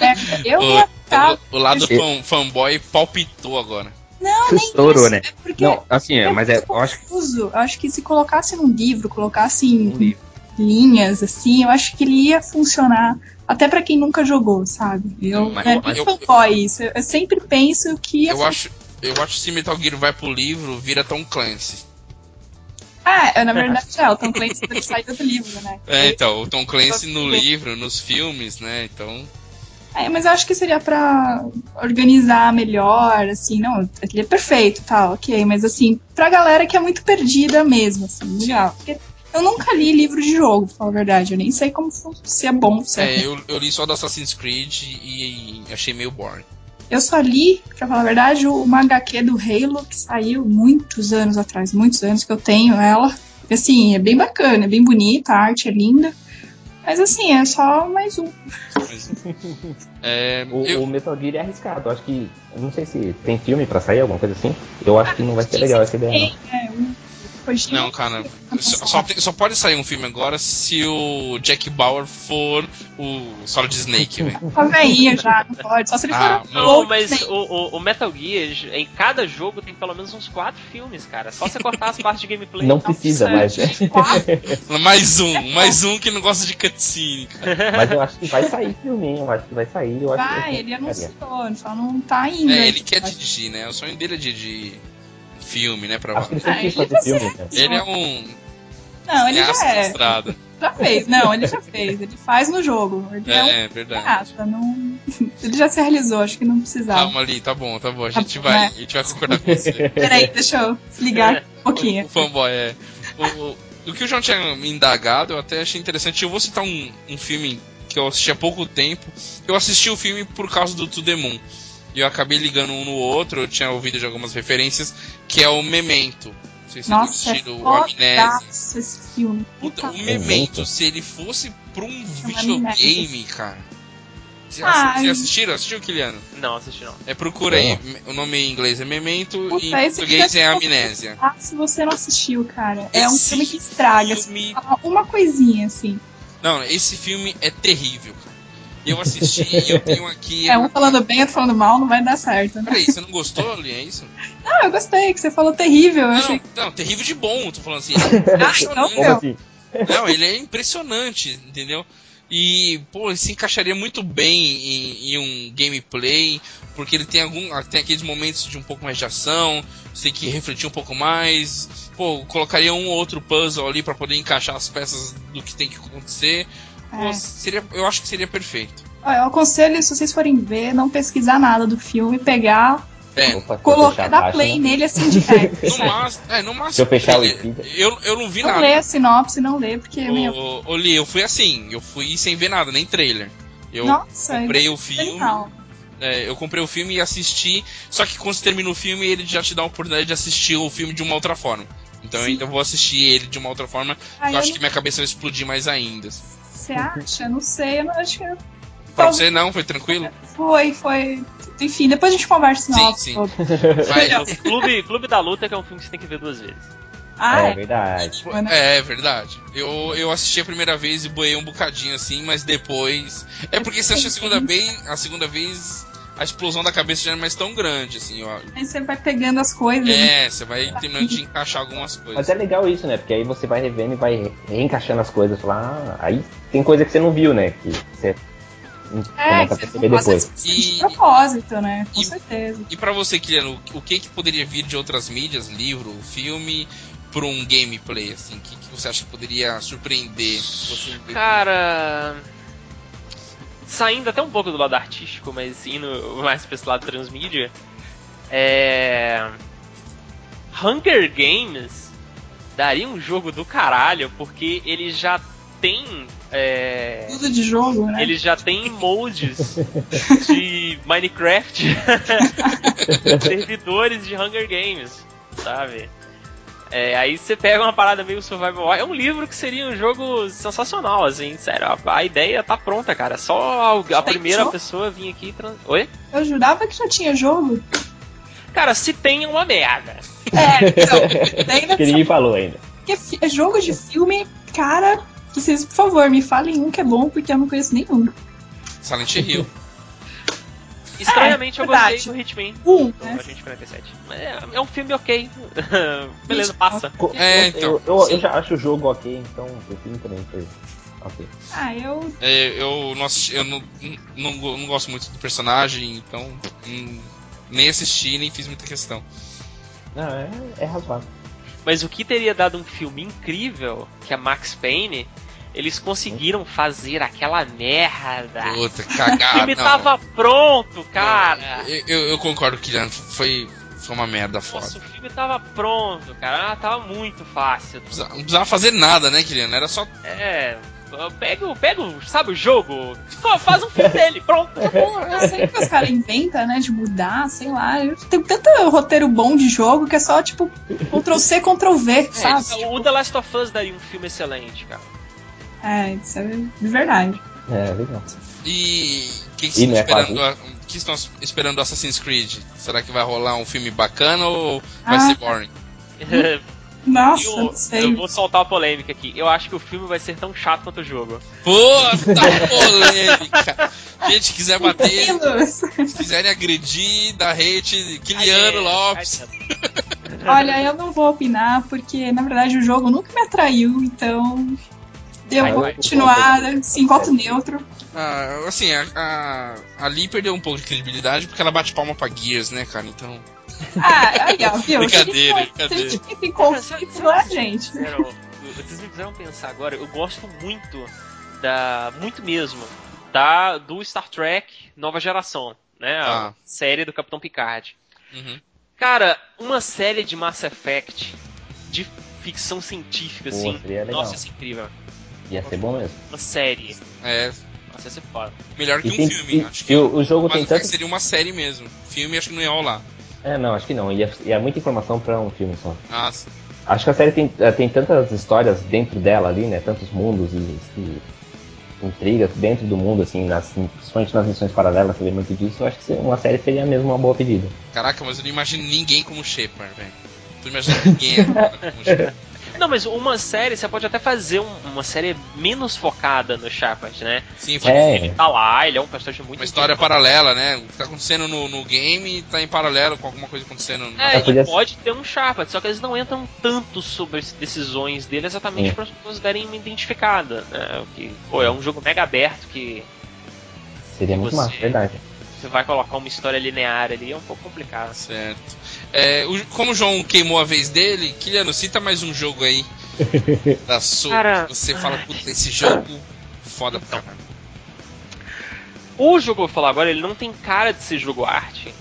É, eu ia ficar. O, o lado Eu- fan, fanboy palpitou agora. Não, nem Estourou, isso. né? É porque Não, assim, é, mas é, eu acho que confuso. Eu acho que se colocasse num livro, colocasse em um livro. linhas, assim, eu acho que ele ia funcionar até pra quem nunca jogou, sabe? Eu, Mas- é mas eu- isso. Eu, eu sempre penso que Eu acho, eu acho que se Metal Gear vai pro livro, vira Tom Clancy. Ah, é, na verdade é, o Tom Clancy saiu do livro, né? É, então, o Tom Clancy no livro, nos filmes, né? Então. É, mas eu acho que seria pra organizar melhor, assim, não, ele é perfeito, tal, ok, mas assim, pra galera que é muito perdida mesmo, assim, legal. Porque eu nunca li livro de jogo, pra falar a verdade, eu nem sei como se é bom, se é É, eu, eu li só do Assassin's Creed e, e achei meio boring. Eu só li, pra falar a verdade, uma HQ do Halo que saiu muitos anos atrás, muitos anos que eu tenho ela. E, assim, é bem bacana, é bem bonita, a arte é linda. Mas assim, é só mais um. É, O, eu- o Metal Gear é arriscado. Eu acho que. Não sei se tem filme pra sair, alguma coisa assim. Eu acho que não vai ser legal essa ideia. Não. Não, cara, só, só pode sair um filme agora se o Jack Bauer for o Solid Snake, velho. Tá velhinha já, não pode. Só se ele Ah, for. não, mas o, o, o Metal Gear, em cada jogo tem pelo menos uns quatro filmes, cara. Só você cortar as partes de gameplay. Não precisa mais. né? Quatro. Mais um, mais um que não gosta de cutscene, cara. Mas eu acho que vai sair filme, hein? Eu acho que vai sair. Eu acho Vai, que ele anunciou, só não tá ainda. É, ele quer dirigir, né? O sonho dele é dirigir filme, né? Pra... Acho que ele sempre Ah, quis ele fazer já filme, né? Ele é um Não, ele já é. frustrado. Já fez. Não, ele já fez. Ele faz no jogo. Ele é, um É, é verdade. não... Ele já se realizou, acho que não precisava. Calma ali, tá bom, tá bom. A Tá gente bom, vai, né? a gente vai concordar com você. Peraí, deixa eu ligar um pouquinho. O fanboy é. O, o, o que o João tinha me indagado, eu até achei interessante. Eu vou citar um, um filme que eu assisti há pouco tempo. Eu assisti o filme por causa do To The Moon. E eu acabei ligando um no outro, eu tinha ouvido de algumas referências, que é o Memento. Não sei se vocês Nossa, é assistiram o Amnésia. esse filme. Puta, o Memento, se ele fosse pra um videogame, cara. Vocês assistiram? Assistiu, Kiliano? Não, assisti não. É, procura aí. O nome em inglês é Memento Puta, e em português já- é Amnésia. Ah, se você não assistiu, cara. É um filme que estraga. Se filme- falar uma coisinha, assim. Não, esse filme é terrível, cara. Eu assisti e eu tenho aqui. É um falando bem, outro falando mal, não vai dar certo, né? Peraí, você não gostou, Li? É isso? Ah, eu gostei, que você falou terrível. Não, achei não, terrível de bom, tô falando assim. Ah, então, impressionante. Como meu. assim? Não, ele é impressionante, entendeu? E, pô, ele se encaixaria muito bem em, em um gameplay, porque ele tem algum. Tem aqueles momentos de um pouco mais de ação, você tem que refletir um pouco mais. Pô, colocaria um ou outro puzzle ali pra poder encaixar as peças do que tem que acontecer. É. seria, eu acho que seria perfeito. Eu aconselho, se vocês forem ver, não pesquisar nada do filme, pegar, É, Opa, eu colocar, fechar a dar página- play nele assim no máximo. É, no máximo. Se eu fechar o eu, Wikipedia. eu, eu não vi Não nada. lê a sinopse, não lê, porque, meu, Ô, ô, Li, eu fui assim, eu fui sem ver nada, nem trailer. Eu nossa, comprei ele o é filme, é, eu comprei o filme e assisti, só que quando você termina o filme, ele já te dá a oportunidade de assistir o filme de uma outra forma. Então eu Sim. ainda vou assistir ele de uma outra forma, Aí eu acho eu que minha cabeça vai explodir mais ainda. Você acha? Não sei, eu não acho que. Pra você não, foi tranquilo? Foi, foi. Enfim, depois a gente conversa Sim, sim. Vai. Clube, Clube da Luta, que é um filme que você tem que ver duas vezes. Ah, é é. verdade. Né? É, é verdade. Eu, eu assisti a primeira vez e boei um bocadinho assim, mas depois. É porque você assiste a segunda vez, a segunda vez a explosão da cabeça já não é mais tão grande, assim, ó. Aí você vai pegando as coisas. né? É, você vai terminando de encaixar algumas coisas. Mas é legal isso, né? Porque aí você vai revendo e vai reencaixando as coisas. Falar, ah, aí tem coisa que você não viu, né? Que você É, começa a que perceber não faz depois. De E- propósito, né? Com e- certeza. E pra você, Kiliano, o que que poderia vir de outras mídias, livro, filme, pra um gameplay, assim? O que, que você acha que poderia surpreender você? Cara. Saindo até um pouco do lado artístico, mas indo mais pra esse lado transmídia. É. Hunger Games daria um jogo do caralho, porque ele já tem. É, Tudo de jogo, né? ele já tem moldes de Minecraft, servidores de Hunger Games, sabe? É, aí você pega uma parada meio survival. É um livro que seria um jogo sensacional, assim, sério. A, a ideia tá pronta, cara. Só a, a primeira pessoa vir aqui e. Trans... Oi? Eu jurava que já tinha jogo. Cara, se tem é uma merda. É, então. Ainda Que ninguém falou ainda. porque é jogo de filme, cara. Vocês, por favor, me falem um que é bom, porque eu não conheço nenhum. Silent Hill. Estranhamente eu verdade. gostei do Hitman. Um, do né? Agente 47. Mas É, é um filme ok. Beleza, passa. É, eu- então, eu, eu, eu já acho o jogo ok, então o filme também foi ok. Ah, eu. É, eu não, assisti- eu não, não, não gosto muito do personagem, então hum, nem assisti, nem fiz muita questão. Não, é, é razoável. Mas o que teria dado um filme incrível, que é Max Payne, eles conseguiram fazer aquela merda. Puta, O cagada. filme não. tava pronto, cara. Eu, eu, eu concordo que foi, foi uma merda foda. Nossa, o filme tava pronto, cara. Ah, tava muito fácil. Não precisava- não precisava fazer nada, né, Kiliano? Era só. É. Pega, o- pega, o- sabe o jogo? Faz um filme dele, pronto. Eu sei que os caras inventam, né? De mudar, sei lá. Tem tanto roteiro bom de jogo que é só, tipo, Ctrl C, Ctrl V, sabe? O The Last of Us daria um filme excelente, cara. É, isso é de verdade. É, legal. E. O que, E é esperando? O que estão esperando do Assassin's Creed? Será que vai rolar um filme bacana ou vai Ah. ser boring? Nossa, eu, não sei. eu vou soltar uma polêmica aqui. Eu acho que o filme vai ser tão chato quanto o jogo. Puta polêmica! Gente, quiser bater, se quiserem agredir, dar hate, Kiliano Ai, Lopes. Olha, eu não vou opinar, porque na verdade o jogo nunca me atraiu, então. Eu Vai, vou vai. continuar, assim, voto neutro. Ah, assim, a, a, a Lee perdeu um pouco de credibilidade porque ela bate palma pra Gears, né, cara? Então. Ah, aí, ó, viu? Brincadeira, Se a gente- brincadeira. Se a gente tem conflito, não é a gente. Vocês me fizeram pensar agora, eu gosto muito da. Muito mesmo. Da, do Star Trek Nova Geração, né? A Ah. série do Capitão Picard. Uhum. Cara, uma série de Mass Effect de ficção científica, Pô, assim. Nossa, isso é incrível. Ia ser bom mesmo. Uma série. É, Nossa, ia ser foda. melhor que E, um tem, filme. e- acho e que o, o jogo Mas tem tanto. seria uma série mesmo. Filme acho que não ia rolar. É, não, acho que não. Ia, ia muita informação pra um filme só. Nossa. Acho que a série tem, eh, tem tantas histórias dentro dela ali, né? Tantos mundos e, e intrigas dentro do mundo, assim, nas, principalmente nas missões paralelas, você vê muito disso. Eu acho que uma série seria mesmo uma boa pedida. Caraca, mas eu não imagino ninguém como Shepard, velho. Tô imaginando ninguém agora como Shepard. Não, mas uma série, você pode até fazer um- uma série menos focada no Shepard, né? Sim, foi É, Ele tá lá, ele é um personagem muito uma história paralela, né? O que tá acontecendo no, no game tá em paralelo com alguma coisa acontecendo no. É, Ah, podia e pode ter um Shepard, só que eles não entram tanto sobre as decisões dele exatamente Sim. para as pessoas darem uma identificada, né? O que, pô, é um jogo mega aberto que Seria muito Você- massa, verdade. você vai colocar uma história linear ali, é um pouco complicado. Certo. É, o- como o João queimou a vez dele, Kiliano, cita mais um jogo aí. da sua. Cara, Você fala, puta, esse jogo foda pra caralho. O jogo que eu vou falar agora, ele não tem cara de ser jogo arte.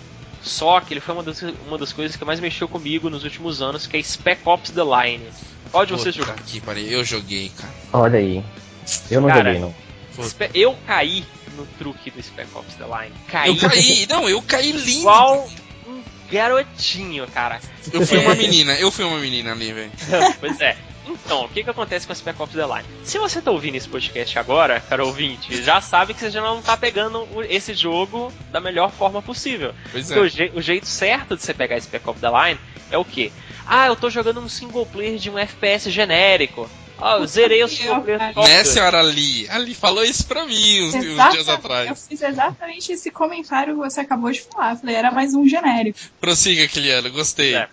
Só que ele foi uma das, uma das coisas que mais mexeu comigo nos últimos anos, que é Spec Ops The Line. Qual de vocês Puta jogou? que pariu, eu joguei, cara. Olha aí. Eu não Cara, joguei, não. Spe- Eu caí no truque do Spec Ops The Line. Caí, Eu caí, não, eu caí lindo. igual garotinho, cara. Eu fui uma menina, eu fui uma menina ali, velho. pois é. Então, o que, que acontece com Spec Ops The Line? Se você tá ouvindo esse podcast agora, cara ouvinte, já sabe que você já não tá pegando esse jogo da melhor forma possível. Pois é. Porque o, je o jeito certo de você pegar Spec Ops The Line é o quê? Ah, eu tô jogando um single player de um FPS genérico. Ah, eu zerei o of Né, senhora Ali? Ali falou isso pra mim uns, uns Exatamente, dias Eu atrás. fiz exatamente esse comentário que você acabou de falar. Eu falei, era mais um genérico. Prossiga, Kiliano, gostei. É.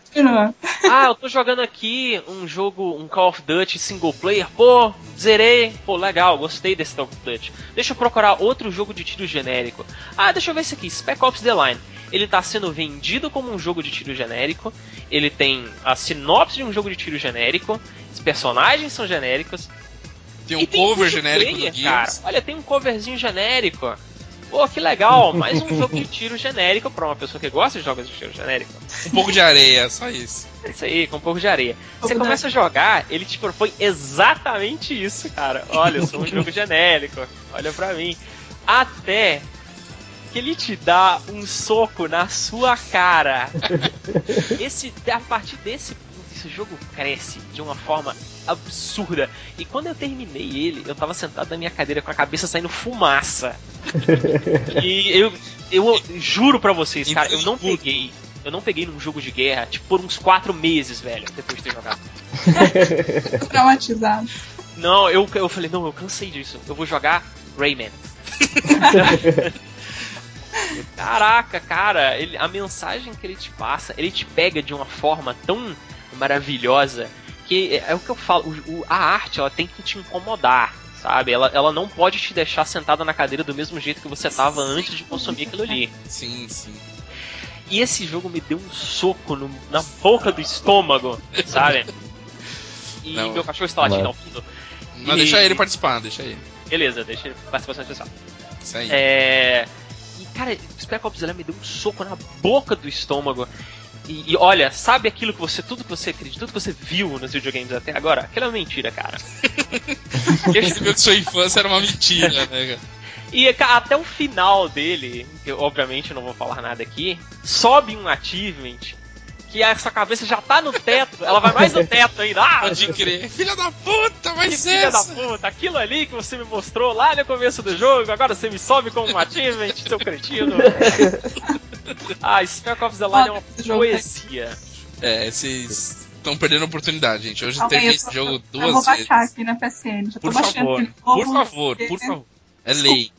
Ah, eu tô jogando aqui um jogo, um Call of Duty single player. Pô, zerei. Pô, legal, gostei desse Call of Duty. Deixa eu procurar outro jogo de tiro genérico. Ah, deixa eu ver esse aqui, Spec Ops The Line. Ele tá sendo vendido como um jogo de tiro genérico. Ele tem a sinopse de um jogo de tiro genérico. Os personagens são genéricos. Tem um E tem cover genérico do cara. Gears. Olha, tem um coverzinho genérico. Pô, que legal, mais um jogo de tiro genérico pra uma pessoa que gosta de jogos de tiro genérico. Um pouco de areia, só isso. É isso aí, com um pouco de areia. Você começa a jogar, ele te propõe exatamente isso, cara. Olha, eu sou um jogo genérico, olha pra mim. Até que ele te dá um soco na sua cara. Esse, a partir desse esse jogo cresce de uma forma absurda. E quando eu terminei ele, eu tava sentado na minha cadeira com a cabeça saindo fumaça. E eu, eu juro pra vocês, cara, eu não peguei. Eu não peguei num jogo de guerra, tipo, por uns quatro meses, velho, depois de ter jogado. Tô traumatizado. Não, eu, eu falei, não, eu cansei disso. Eu vou jogar Rayman. Caraca, cara, ele, a mensagem que ele te passa, ele te pega de uma forma tão maravilhosa que é, é o que eu falo, o- a arte ela tem que te incomodar, sabe? Ela, ela não pode te deixar sentada na cadeira do mesmo jeito que você tava antes de consumir aquilo ali. Sim, sim. E esse jogo me deu um soco no- na boca do estômago, sabe? E Não. meu cachorro está latindo ao fundo. Mas E- deixa ele participar, deixa ele. Beleza, deixa ele participação especial. Isso aí. É. E, cara, Spec Ops Line me deu um soco na boca do estômago. E, e olha, sabe aquilo que você. Tudo que você acredita, tudo que você viu nos videogames até agora? Aquilo é uma mentira, cara. Você viu que sua infância era uma mentira, né, cara? E até o final dele, que eu obviamente não vou falar nada aqui, sobe um achievement que essa cabeça já tá no teto, ela vai mais no teto ainda. Ah, Pode crer. Filha da puta, vai que ser filha da puta, aquilo ali que você me mostrou lá no começo do jogo, agora você me sobe como um achievement, seu cretino. ah, Spec Ops The Line é uma poesia. É, vocês estão perdendo a oportunidade, gente. Hoje eu aí, terminei eu esse jogo Eu duas vou vezes. baixar aqui na PSN. Já Por tô baixando favor, de por favor, porque- por favor. É lei.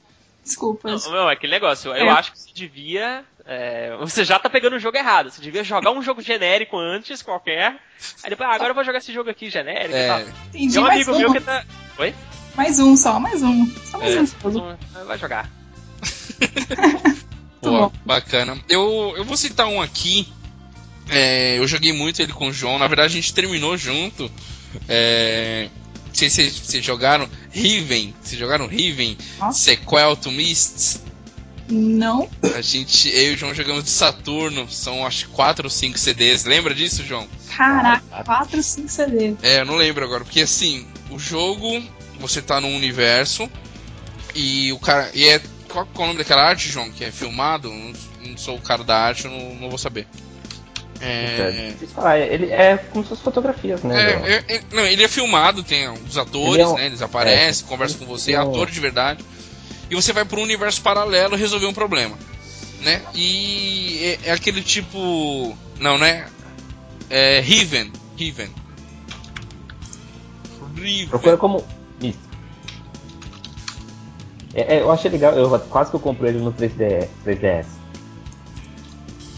Desculpa. Não, não, é aquele negócio. Eu É. acho que você devia. é, você já tá pegando o jogo errado. Você devia jogar um jogo genérico antes, qualquer. Aí depois, ah, agora eu vou jogar esse jogo aqui genérico e tal. É, Entendi Tem um mais amigo um. meu que tá. Oi? Mais um só, mais um. Só mais É. Um, Vai jogar. pô, bom. bacana. Eu, eu vou citar um aqui. É, eu joguei muito ele com o João. Na verdade, a gente terminou junto. É, não sei se vocês jogaram Riven. Vocês jogaram Riven? Nossa. Sequel to Mists. Não. A gente, eu e o João jogamos de Saturno. São acho que 4 ou 5 CDs. Lembra disso, João? Caraca, 4, 5 CD. É, eu não lembro agora, porque assim, o jogo, você tá num universo e o cara. E é. Qual, qual é o nome daquela arte, João? Que é filmado? Não, não sou o cara da arte, eu não, não vou saber. É. Difícil falar, ele é como se fossem fotografias, né? É, é, é- não, ele é filmado, tem os atores, Ele é um- né? Eles aparecem, é, conversam com você, é é um- ator de verdade. E você vai para um universo paralelo resolver um problema. Né? E é, é aquele tipo. Não, né? É Riven. Riven. Riven. Procura como. Isso. É, é, eu achei legal, eu quase que eu compro ele no 3DS. 3DS.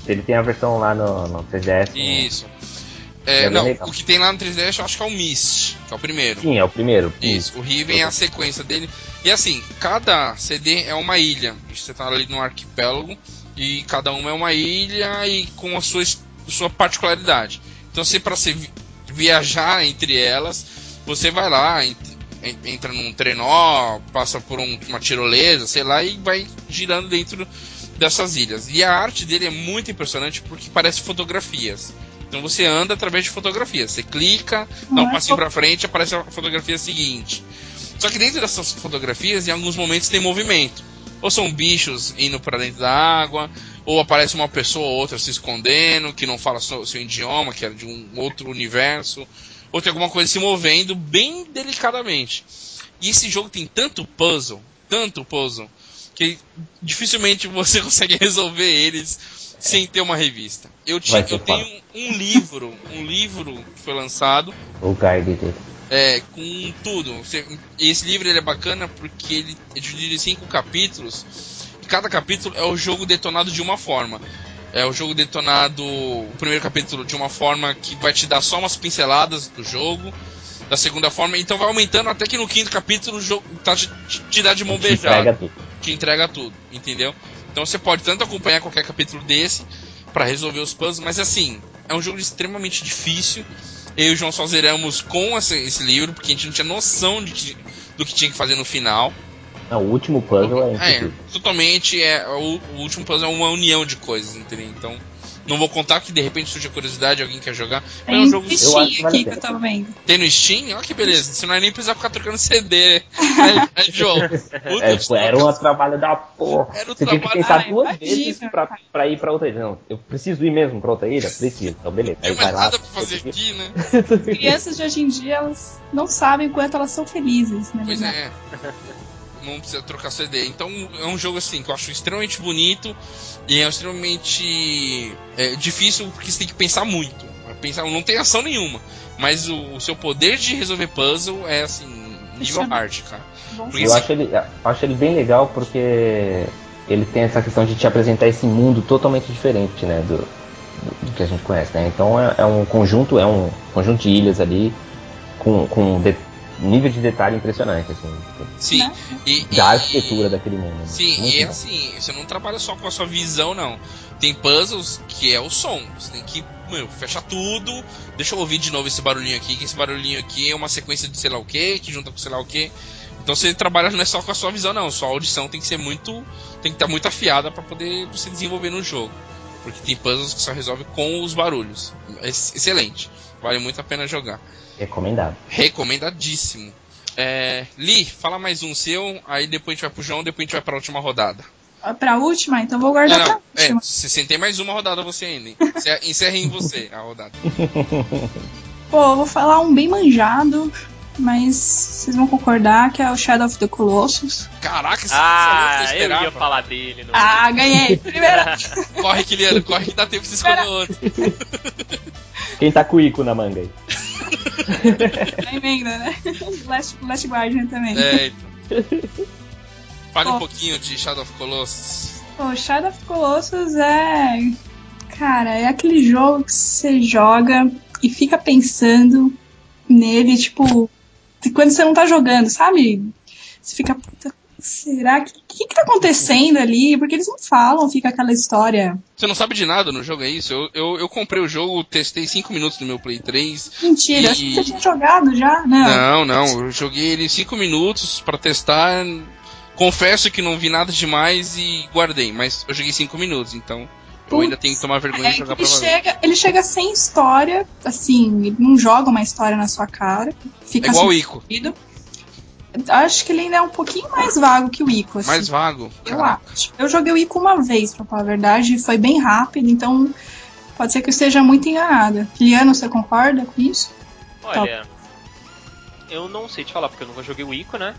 Ele tem a versão lá no, no 3DS. com- Isso. É, É não, o que tem lá no 3DS eu acho que é o Mist, que é o primeiro. Sim, é o primeiro. Isso, o Riven é a sequência dele. E assim, cada CD é uma ilha. Você tá ali num arquipélago e cada uma é uma ilha e com a sua, sua particularidade. Então, se para você vi- viajar entre elas, você vai lá, entra num trenó, passa por um- uma tirolesa, sei lá, e vai girando dentro dessas ilhas. E a arte dele é muito impressionante porque parece fotografias. Então você anda através de fotografias. Você clica, dá um é passinho pra frente, aparece a fotografia seguinte. Só que dentro dessas fotografias, em alguns momentos tem movimento. Ou são bichos indo para dentro da água, ou aparece uma pessoa ou outra se escondendo, que não fala seu, seu idioma, que é de um outro universo. Ou tem alguma coisa se movendo bem delicadamente. E esse jogo tem tanto puzzle, tanto puzzle, que dificilmente você consegue resolver eles sem ter uma revista. Eu, eu tenho um, livro, um livro que foi lançado. O guide dele. É, com tudo. Esse livro ele é bacana porque ele é dividido em cinco capítulos. E cada capítulo é o jogo detonado de uma forma. É o jogo detonado, o primeiro capítulo de uma forma que vai te dar só umas pinceladas do jogo. Da segunda forma, então vai aumentando até que no quinto capítulo o jogo tá, te, te dá de mão beijada. Te entrega tudo, entendeu? Então você pode tanto acompanhar qualquer capítulo desse para resolver os puzzles, mas assim, é um jogo extremamente difícil. Eu e o João só zeramos com esse, esse livro, porque a gente não tinha noção de, do que tinha que fazer no final. Não, o último puzzle é, é totalmente é o, o, último puzzle é uma união de coisas, entendeu? Então não vou contar que de repente surge a curiosidade, alguém quer jogar. Tem é um jogo Steam eu aqui vale que eu tava vendo. Tem no Steam? Olha que beleza. Você não é nem precisar ficar trocando CD. Né, é, é jogo. É, era um trabalho da porra. Era Você trabalho... tinha que pensar Ai, duas imagina, vezes pra, pra, ir pra outra ilha. Não, eu preciso ir mesmo pra outra ilha? Preciso. Então, beleza. Tem mais nada pra fazer aqui, né? Crianças de hoje em dia, elas não sabem quanto elas são felizes, né? Pois é não precisa trocar CD. Então é um jogo assim que eu acho extremamente bonito e é extremamente é, difícil porque você tem que pensar muito. Pensar, não tem ação nenhuma, mas o, o seu poder de resolver puzzle é assim nível hard, cara. eu acho ele, acho ele bem legal porque ele tem essa questão de te apresentar esse mundo totalmente diferente, né, do, do, do que a gente conhece, né? Então é, é, um conjunto, é um conjunto de ilhas ali com, com de, nível de detalhe impressionante, assim. Sim. Né? E, da arquitetura daquele mundo. Né? Sim, Muito e bom. assim, você não trabalha só com a sua visão, não. Tem puzzles que é o som. Você tem que, meu, fechar tudo. Deixa eu ouvir de novo esse barulhinho aqui, que esse barulhinho aqui é uma sequência de sei lá o que, que junta com sei lá o que. Então você trabalha não é só com a sua visão, não. Sua audição tem que ser muito. tem que estar muito afiada para poder se desenvolver no jogo. Porque tem puzzles que só resolve com os barulhos. É excelente. Vale muito a pena jogar. Recomendado. Recomendadíssimo. É, Li, fala mais um seu, aí depois a gente vai pro João, depois a gente vai pra última rodada. Pra última? Então vou guardar não, não, pra última. É, você tem mais uma rodada você ainda. Encerre em você a rodada. Pô, vou falar um bem manjado, mas vocês vão concordar que é o Shadow of the Colossus. Caraca, você ah, eu, eu ia falar dele. Ah, ganhei. Primeira. corre, Kiliano, corre que dá tempo de você escolher outro. Quem tá com o Ico na manga aí? A emenda, né? Last, Last Guardian também. É, então. Fale oh. um pouquinho de Shadow of Colossus. Pô, Shadow of Colossus é. Cara, é aquele jogo que você joga e fica pensando nele, tipo, quando você não tá jogando, sabe? Você fica, puta, será que. O que, que tá acontecendo ali? Porque eles não falam, fica aquela história. Você não sabe de nada no jogo, é isso? Eu, eu, eu comprei o jogo, testei 5 minutos no meu Play 3. Mentira, e... acho que você tinha jogado já, não? Não, não, eu joguei ele 5 minutos para testar. Confesso que não vi nada demais e guardei, mas eu joguei 5 minutos, então. Eu ainda tenho que tomar vergonha é, de jogar ele pra chega, Ele chega sem história, assim, ele não joga uma história na sua cara. Fica é igual o Ico. Acho que ele ainda é um pouquinho mais vago que o Ico. Assim. Mais vago? Eu acho. Eu joguei o Ico uma vez, pra falar a verdade, e foi bem rápido, então pode ser que eu esteja muito enganada. Liano, você concorda com isso? Olha, eu não sei te falar, porque eu nunca joguei o Ico, né?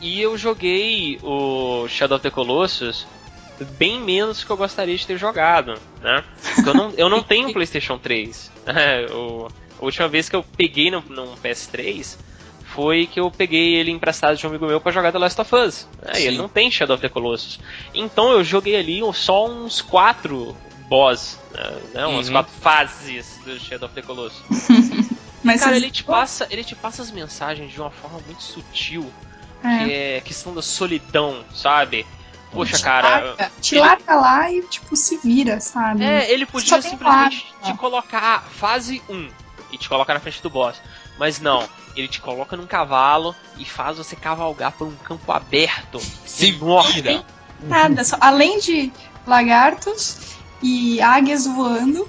E eu joguei o Shadow of the Colossus bem menos que eu gostaria de ter jogado, né? Eu não, eu não tenho um PlayStation 3. Né? o, a última vez que eu peguei no, num PS3 foi que eu peguei ele emprestado de um amigo meu para jogar The Last of Us. Né? Ele não tem Shadow of the Colossus. Então eu joguei ali só uns quatro boss, né? Umas uhum. quatro fases do Shadow of the Colossus. Mas cara, ele te passa, ele te passa as mensagens de uma forma muito sutil, é. que é questão da solidão, sabe? Poxa, cara. Larga, te ele... larga lá e, tipo, se vira, sabe? É, ele podia simplesmente te colocar fase 1 e te colocar na frente do boss. Mas não, ele te coloca num cavalo e faz você cavalgar por um campo aberto. Se morre. Nada, só, além de lagartos e águias voando,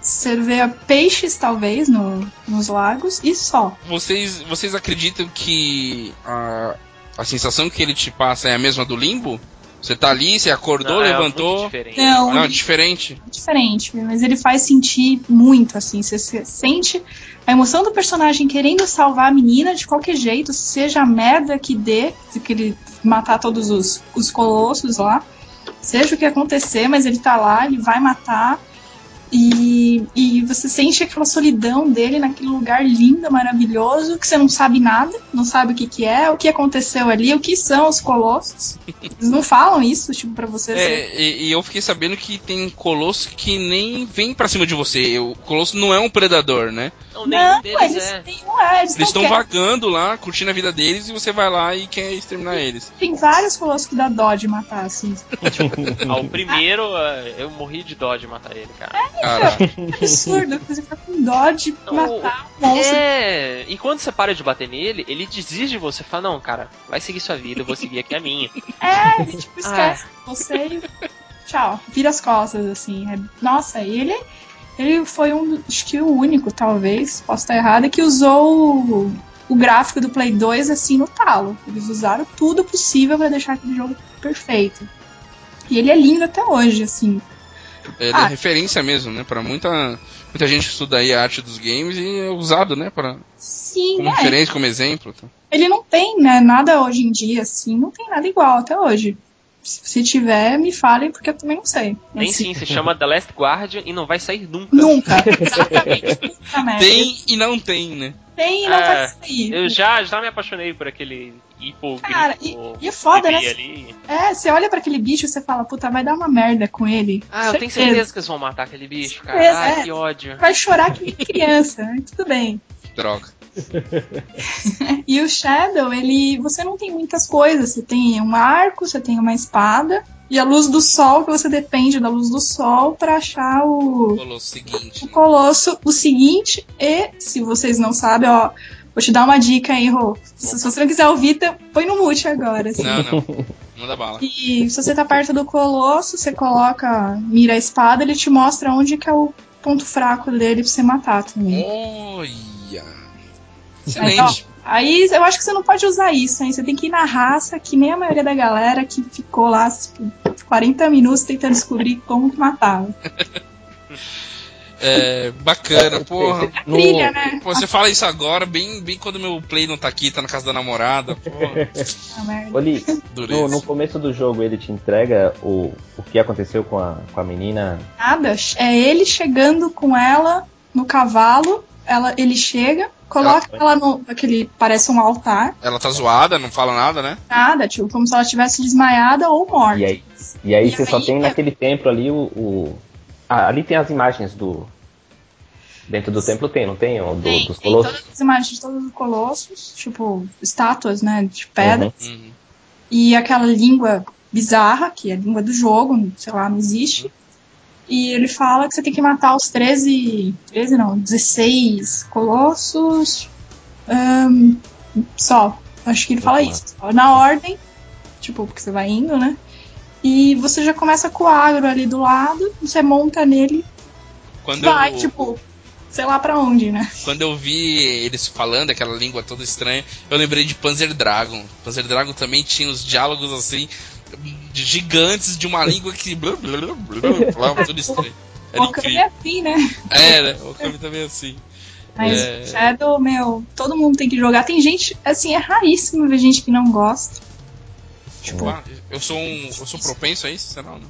você vê peixes, talvez, no, nos lagos e só. Vocês, vocês acreditam que a, a sensação que ele te passa é a mesma do limbo? Você tá ali, você acordou, Não, é levantou. muito diferente. Não, Não, diferente. diferente, mas ele faz sentir muito, assim. Você, você sente a emoção do personagem querendo salvar a menina de qualquer jeito, seja a merda que dê, se que ele matar todos os, os colossos lá, seja o que acontecer, mas ele tá lá, ele vai matar. E, e você sente aquela solidão dele naquele lugar lindo, maravilhoso, que você não sabe nada, não sabe o que, que é, o que aconteceu ali, o que são os colossos. Eles não falam isso, tipo, pra você. É, e, e eu fiquei sabendo que tem colosso que nem vem pra cima de você. O colosso não é um predador, né? Não, Não, deles eles, é. nenhum é, eles, Eles não estão querem. vagando lá, curtindo a vida deles, e você vai lá e quer exterminar eles. Tem vários colossos que dá dó de matar, assim. Ah, o primeiro, eh, eu morri de dó de matar ele, cara. Cara, É absurdo, você fica com dó de Não, matar o monstro. É, e quando você para de bater nele, ele desiste de você. Fala, não, cara, vai seguir sua vida, eu vou seguir aqui a minha. É, ele tipo, esquece você e tchau, vira as costas, assim. É- nossa, ele, ele foi um, acho que o único, talvez, posso estar errada, que usou o, o gráfico do Play 2 assim no talo. Eles usaram tudo possível pra deixar aquele jogo perfeito. E ele é lindo até hoje, assim. Ele Ah. é referência mesmo, né? Pra muita, muita gente que estuda aí a arte dos games e é usado, né? Pra, Sim, como é. referência, como exemplo. tá? Ele não tem, né, nada hoje em dia, assim, não tem nada igual até hoje. Se tiver, me falem, porque eu também não sei. Tem Assim, sim, se chama The Last Guardian e não vai sair nunca. Nunca. Exatamente. Tem e não tem, né? Tem e não É, vai sair. Eu já, já me apaixonei por aquele hipogrifo. Cara, e- e é foda, né? Ali. É, você olha pra aquele bicho e você fala, puta, vai dar uma merda com ele. Ah, eu tenho certeza que eles vão matar aquele bicho, cara. Certeza, Ai, é. que ódio. Vai chorar que nem criança, mas tudo bem. Droga. E o Shadow, ele. Você não tem muitas coisas. Você tem um arco, você tem uma espada. E a luz do sol, que você depende da luz do sol pra achar o, o seguinte. o Colosso. O seguinte, e se vocês não sabem, ó, vou te dar uma dica aí, Rô. Se, se você não quiser ouvir, tá- põe no mute agora. assim. Não, não. Manda bala. E se você tá perto do Colosso, você coloca, mira a espada, ele te mostra onde que é o ponto fraco dele pra você matar também. Olha. Mas, Excelente. ó, aí eu acho que você não pode usar isso, hein? Você tem que ir na raça, que nem a maioria da galera que ficou lá tipo, 40 minutos tentando descobrir como que matava. É, bacana, porra. A trilha, né? Pô, você fala isso agora, bem, bem quando meu play não tá aqui, tá na casa da namorada. Porra, A merda. Oli, dureza. no, no começo do jogo ele te entrega o, o que aconteceu com a, com a menina. Nada. É ele chegando com ela no cavalo, ela, ele chega, coloca Ah, ela no. aquele. parece um altar. Ela tá zoada, não fala nada, né? Nada, tipo, como se ela estivesse desmaiada ou morta. E aí, e aí E você só aí- tem naquele templo ali o. o- ah, ali tem as imagens do. Dentro do templo tem, não tem? O do- Tem, dos tem colossos? todas as imagens de todos os colossos, tipo, estátuas, né, de pedra. Uhum. Uhum. E aquela língua bizarra, que é a língua do jogo, sei lá, não existe. E ele fala que você tem que matar os 13. 13 não, 16 colossos. ahn, só. Acho que ele fala isso. Só Na ordem. Tipo, porque você vai indo, né? E você já começa com o agro ali do lado, você monta nele, Quando vai, eu, tipo, sei lá pra onde, né? quando eu vi eles falando aquela língua toda estranha, eu lembrei de Panzer Dragon. Panzer Dragon também tinha os diálogos assim, gigantes de uma língua que. blá, blá, blá, blá, falava tudo estranho. Era O Okami é assim, né? Era, o Kami também é assim. Mas É. Shadow, meu, todo mundo tem que jogar. Tem gente, assim, é raríssimo ver gente que não gosta. Tipo, ah, eu sou um. Eu sou propenso a isso? Será? Não?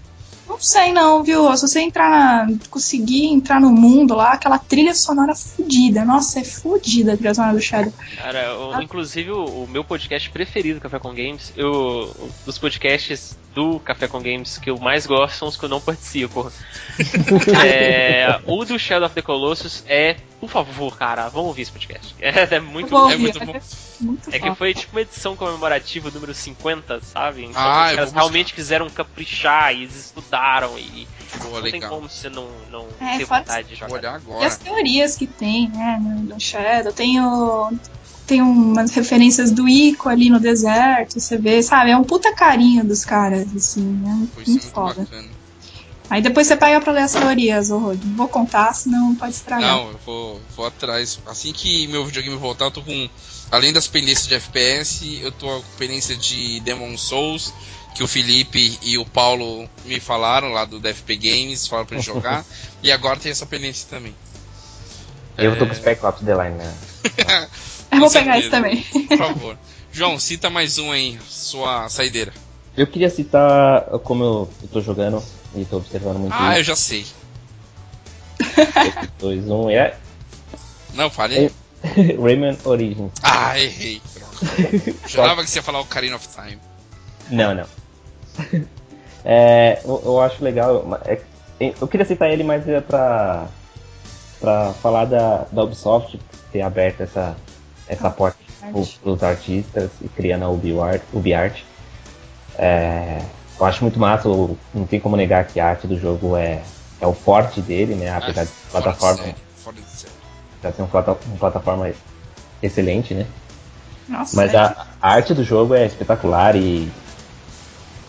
Não sei não, viu? Se você entrar na. conseguir entrar no mundo lá, aquela trilha sonora fudida. Nossa, é fudida a trilha sonora do Shadow. Cara, o- inclusive o, o meu podcast preferido, Café com Games, eu, dos podcasts do Café com Games que eu mais gosto são os que eu não participo. É, o do Shadow of the Colossus é, por favor, cara, vamos ouvir esse podcast. É, é muito Eu é muito bom. Muito É que foi tipo uma edição comemorativa número 50, sabe? Então Ah, realmente quiseram caprichar e eles estudaram e Pô, não tem legal. como você não, não É, ter vontade de Vou jogar. olhar E agora. as teorias que tem, né, no, Shadow. Tem o. Tem umas referências do Ico ali no deserto, você vê, sabe? É um puta carinho dos caras, assim, é Foi isso muito muito foda. bacana. Aí depois você pega pra ler as teorias, ô Rod. Não vou contar, senão pode estragar. Não, eu vou, vou atrás. Assim que meu videogame voltar, eu tô com. Além das pendências de FPS, eu tô com pendência de Demon Souls, que o Felipe e o Paulo me falaram lá do DFP Games, falaram pra gente jogar. e agora tem essa pendência também. Eu tô com o Spec Ops The Line, né? Eu vou pegar isso também. Por favor. João, cita mais um aí, sua saideira. Eu queria citar como eu, eu tô jogando e tô observando muito Ah, eu isso. já sei. 2, 1, é Não, falei. Rayman Origins. Ah, errei. Jurava que você ia falar o Ocarina of Time. Não, não. É, eu, eu acho legal. é- eu queria citar ele, mas é pra, pra falar da, da Ubisoft ter aberto essa, essa porta para os artistas e criando a UbiArt. UbiArt. É, eu acho muito massa, não tem como negar que a arte do jogo é, é o forte dele, né? Apesar de plataforma, fora de série. apesar de ser uma, plata- uma plataforma excelente, né? Nossa, Mas é. a, a arte do jogo é espetacular e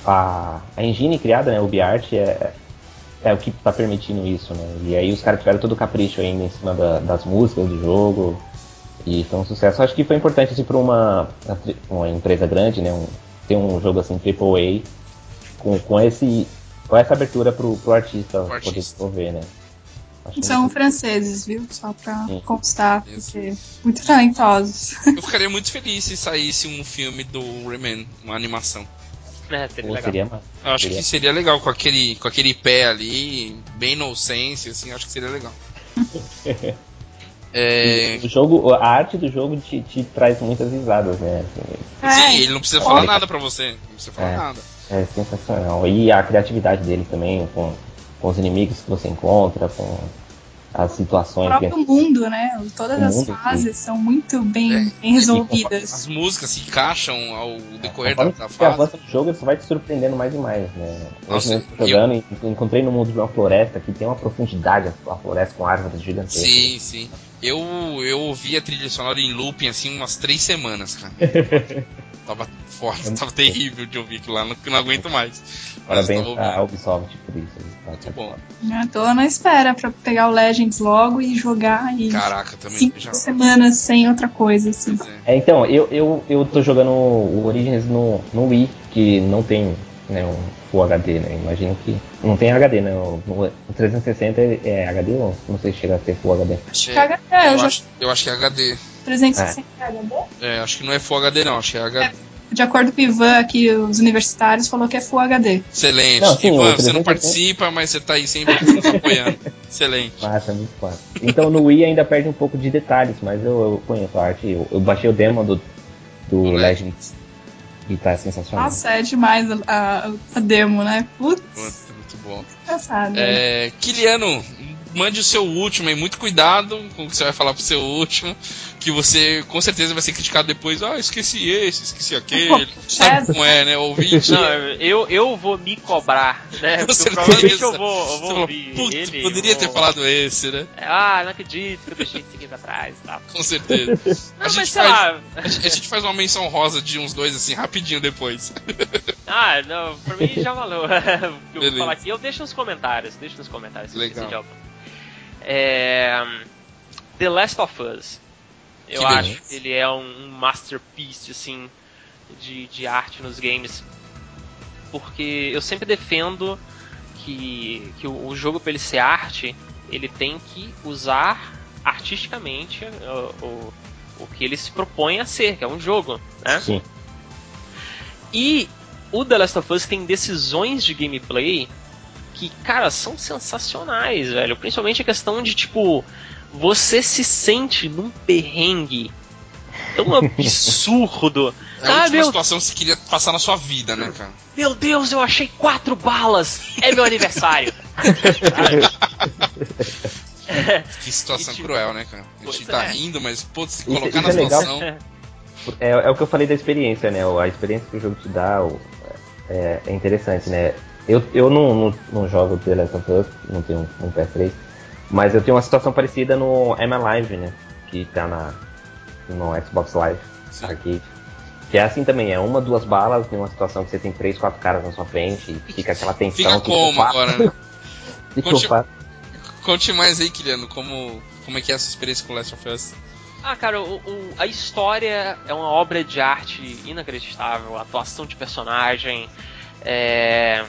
a, a engine criada, né, o BArt, é, é o que está permitindo isso, né? E aí os caras tiveram todo o capricho ainda em cima da- das músicas do jogo e foi um sucesso. Acho que foi importante assim, para uma, uma empresa grande, né, um, ter um jogo assim AAA com, com, esse, com essa abertura pro, pro artista Pro poder artista. desenvolver, né? Acho São muito- franceses, viu? Só pra Sim. constar, Isso. porque muito talentosos. Eu ficaria muito feliz se saísse um filme do Rayman, uma animação. É, seria Pô, legal. seria. Eu acho Seria. que seria legal com aquele, com aquele pé ali, bem inocência, assim, acho que seria legal. É, O jogo, a arte do jogo te, te traz muitas risadas, né? Assim, sim, ele não precisa falar nada pra você. Não precisa falar É. nada. É sensacional. E a criatividade dele também, com, com os inimigos que você encontra, com as O situações. próprio mundo, né? Todas O as mundo, fases são muito bem, É. bem resolvidas. As músicas se encaixam ao decorrer da, Conforme da você fase. avança no jogo, você vai te surpreendendo mais e mais, né? Nossa, eu jogando, e encontrei no mundo de uma floresta que tem uma profundidade, a floresta com árvores gigantescas. Sim, sim. Eu, eu ouvi a trilha sonora em looping assim umas três semanas, cara. tava forte, tava terrível de ouvir aquilo lá, não, não aguento mais. Parabéns ouvindo. Ubisoft por isso. Tá, Muito bom. Eu tô na espera pra pegar o Legends logo e jogar e Caraca, também cinco já. semanas sem outra coisa, assim. É. É, então, eu, eu, eu tô jogando o Origins no, no Wii, que não tem né, um Full HD, né? Imagino que. Não tem HD, né? O, o 360 é, é HD ou não sei se chega a ser Full HD. Acho que É, HD, eu acho, eu acho que é HD. 360 HD. É, acho que não é Full HD não, acho que é HD. De acordo com o Ivan aqui, os universitários falou que é Full HD. Excelente. Não, sim, Ivan, você não 360 participa, mas você tá aí sempre apoiando. Excelente. Massa, muito fácil. Então no Wii ainda perde um pouco de detalhes, mas eu, eu conheço a arte. Eu, eu baixei o demo do, do Legends e tá sensacional. Nossa, é demais a, a- a demo, né? Putz, Muito, bom. engraçado. É, Kiliano, mande o seu último aí, muito cuidado com o que você vai falar pro seu último, que você com certeza vai ser criticado depois. Ah, esqueci esse, esqueci aquele. Sabe como é, né? Ouvinte. Não, eu, eu vou me cobrar, né? Com Porque certeza. provavelmente eu vou, eu vou ouvir "Putz, ele. poderia ter vou- falado esse, né? Ah, não acredito que eu deixei isso aqui pra trás e tal. Com certeza. Não, A gente, mas sei faz, lá. a, gente, a gente faz uma menção rosa de uns dois assim, rapidinho depois. Ah, não, pra mim já valeu. o que eu vou falar aqui, eu deixo nos comentários. Deixo nos comentários. Legal. É, The Last of Us. Eu Que acho beleza. que ele é um, um masterpiece, assim, de, de arte nos games. Porque eu sempre defendo que, que o, o jogo, pra ele ser arte, ele tem que usar artisticamente o, o, o que ele se propõe a ser, que é um jogo, né? Sim. E o The Last of Us tem decisões de gameplay que, cara, são sensacionais, velho. Principalmente a questão de, tipo, você se sente num perrengue tão absurdo. É a Ah, última meu- situação que você queria passar na sua vida, né, cara? Meu Deus, eu achei quatro balas! É meu aniversário! Que situação E, tipo, cruel, né, cara? A gente tá é. rindo, mas, putz, se Isso- colocar isso na é legal. situação. É, é o que eu falei da experiência, né? A experiência que o jogo te dá o- é, é interessante, né? Eu, eu não, não, não jogo The Last of Us, não tenho um PS3, mas eu tenho uma situação parecida no Am Live, né? Que tá na, no Xbox Live Sim. Arcade. Que é assim também, é uma, duas balas, tem uma situação que você tem três, quatro caras na sua frente, e fica aquela tensão. Fica como agora, né? Faço? Conte mais aí, Kiliano, como, como é que é essa experiência com Last of Us? Ah, cara, o- o- a história é uma obra de arte inacreditável, a atuação de personagem, É...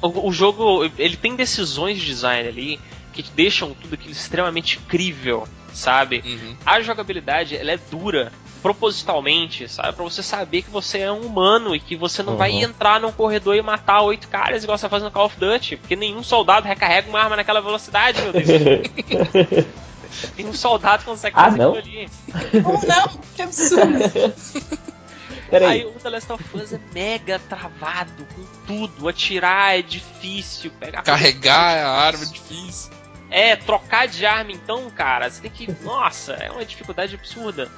O, o, jogo, ele tem decisões de design ali que deixam tudo aquilo extremamente crível, sabe? Uhum. A jogabilidade, ela é dura, propositalmente, sabe? Pra você saber que você é um humano e que você não Uhum. vai entrar num corredor e matar oito caras igual você faz no Call of Duty, porque nenhum soldado recarrega uma arma naquela velocidade, meu Deus. Nenhum soldado consegue Ah, fazer não? aquilo ali. Ou não, que absurdo. Peraí, Aí o The Last of Us é mega travado com tudo. Atirar é difícil, pegar Carregar a arma é difícil. É, trocar de arma então, cara, você tem que. Nossa, é uma dificuldade absurda.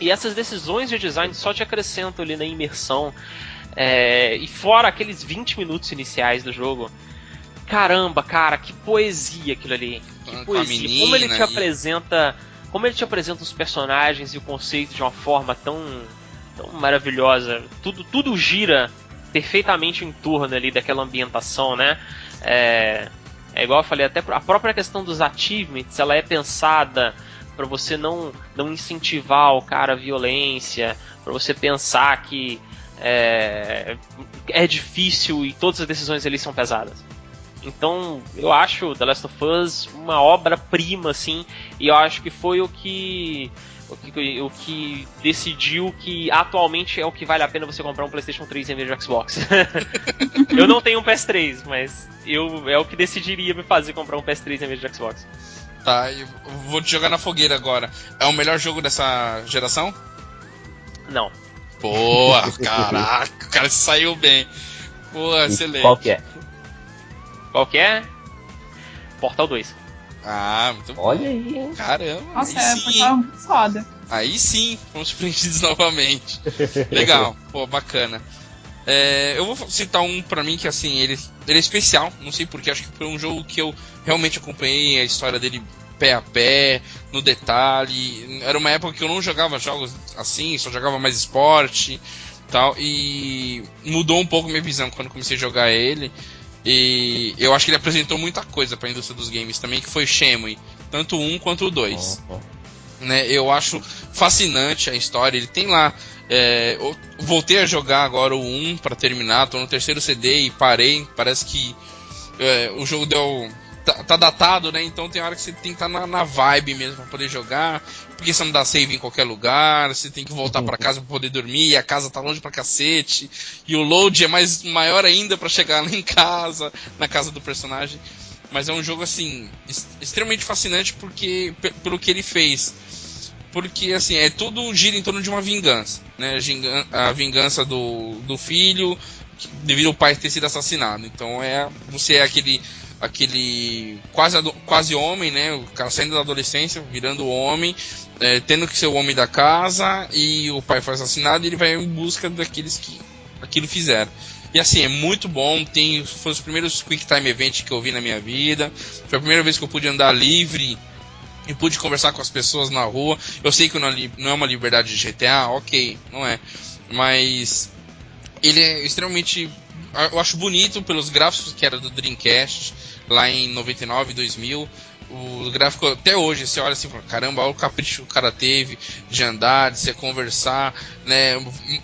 E essas decisões de design só te acrescentam ali na imersão. É, e fora aqueles 20 minutos iniciais do jogo. Caramba, cara, que poesia aquilo ali. Que poesia. menina como ele te e- apresenta. Como ele te apresenta os personagens e o conceito de uma forma tão, tão maravilhosa. Tudo, tudo gira perfeitamente em torno ali daquela ambientação, né? É, é igual eu falei, até a própria questão dos achievements, ela é pensada para você não, não incentivar o cara à violência, para você pensar que é, é difícil e todas as decisões ali são pesadas. Então, eu acho The Last of Us uma obra-prima, assim, e eu acho que foi o que, o que o que decidiu que atualmente é o que vale a pena você comprar um PlayStation 3 em vez de Xbox. eu não tenho um PS3, mas eu é o que decidiria me fazer comprar um PS3 em vez de Xbox. Tá, eu vou te jogar na fogueira agora. É o melhor jogo dessa geração? Não. Boa, caraca, o cara saiu bem. Boa, excelente. qual que é? Qual que é? Portal 2. Ah, muito bom. Olha aí, hein? Caramba, Nossa, aí é sim, portal foda. aí sim, fomos surpreendidos novamente. Legal, pô, bacana. É, eu vou citar um pra mim que assim, ele, ele é especial, não sei porquê, acho que foi um jogo que eu realmente acompanhei a história dele pé a pé, no detalhe. Era uma época que eu não jogava jogos assim, só jogava mais esporte tal, e mudou um pouco minha visão quando comecei a jogar ele. E eu acho que ele apresentou muita coisa pra indústria dos games também, que foi Shenmue, tanto o 1 quanto o 2 Ó, ó. né? Eu acho fascinante a história. Ele tem lá. é, voltei a jogar agora o 1 para terminar. Tô no terceiro CD e parei. Parece que é, o jogo deu. Tá, tá datado, né? Então tem hora que você tem que estar na, na vibe mesmo pra poder jogar. Porque você não dá save em qualquer lugar. Você tem que voltar pra casa pra poder dormir. E a casa tá longe pra cacete. E o load é mais maior ainda pra chegar lá em casa, na casa do personagem. Mas é um jogo assim extremamente fascinante porque pe- pelo que ele fez. Porque assim, é tudo gira em torno de uma vingança, né? A vingança do, do filho devido ao pai ter sido assassinado. Então é você é aquele aquele quase quase homem, né? O cara saindo da adolescência, virando homem, é, tendo que ser o homem da casa e o pai foi assassinado e ele vai em busca daqueles que aquilo fizeram. E assim, é muito bom. Tem, foi os primeiros Quick Time Event que eu vi na minha vida. Foi a primeira vez que eu pude andar livre e pude conversar com as pessoas na rua. Eu sei que não é é uma liberdade de GTA, ok, não é. Mas ele é extremamente. Eu acho bonito pelos gráficos que era do Dreamcast, lá em 99, 2000. O gráfico até hoje, você olha assim caramba, olha o capricho que o cara teve de andar, de se conversar, né?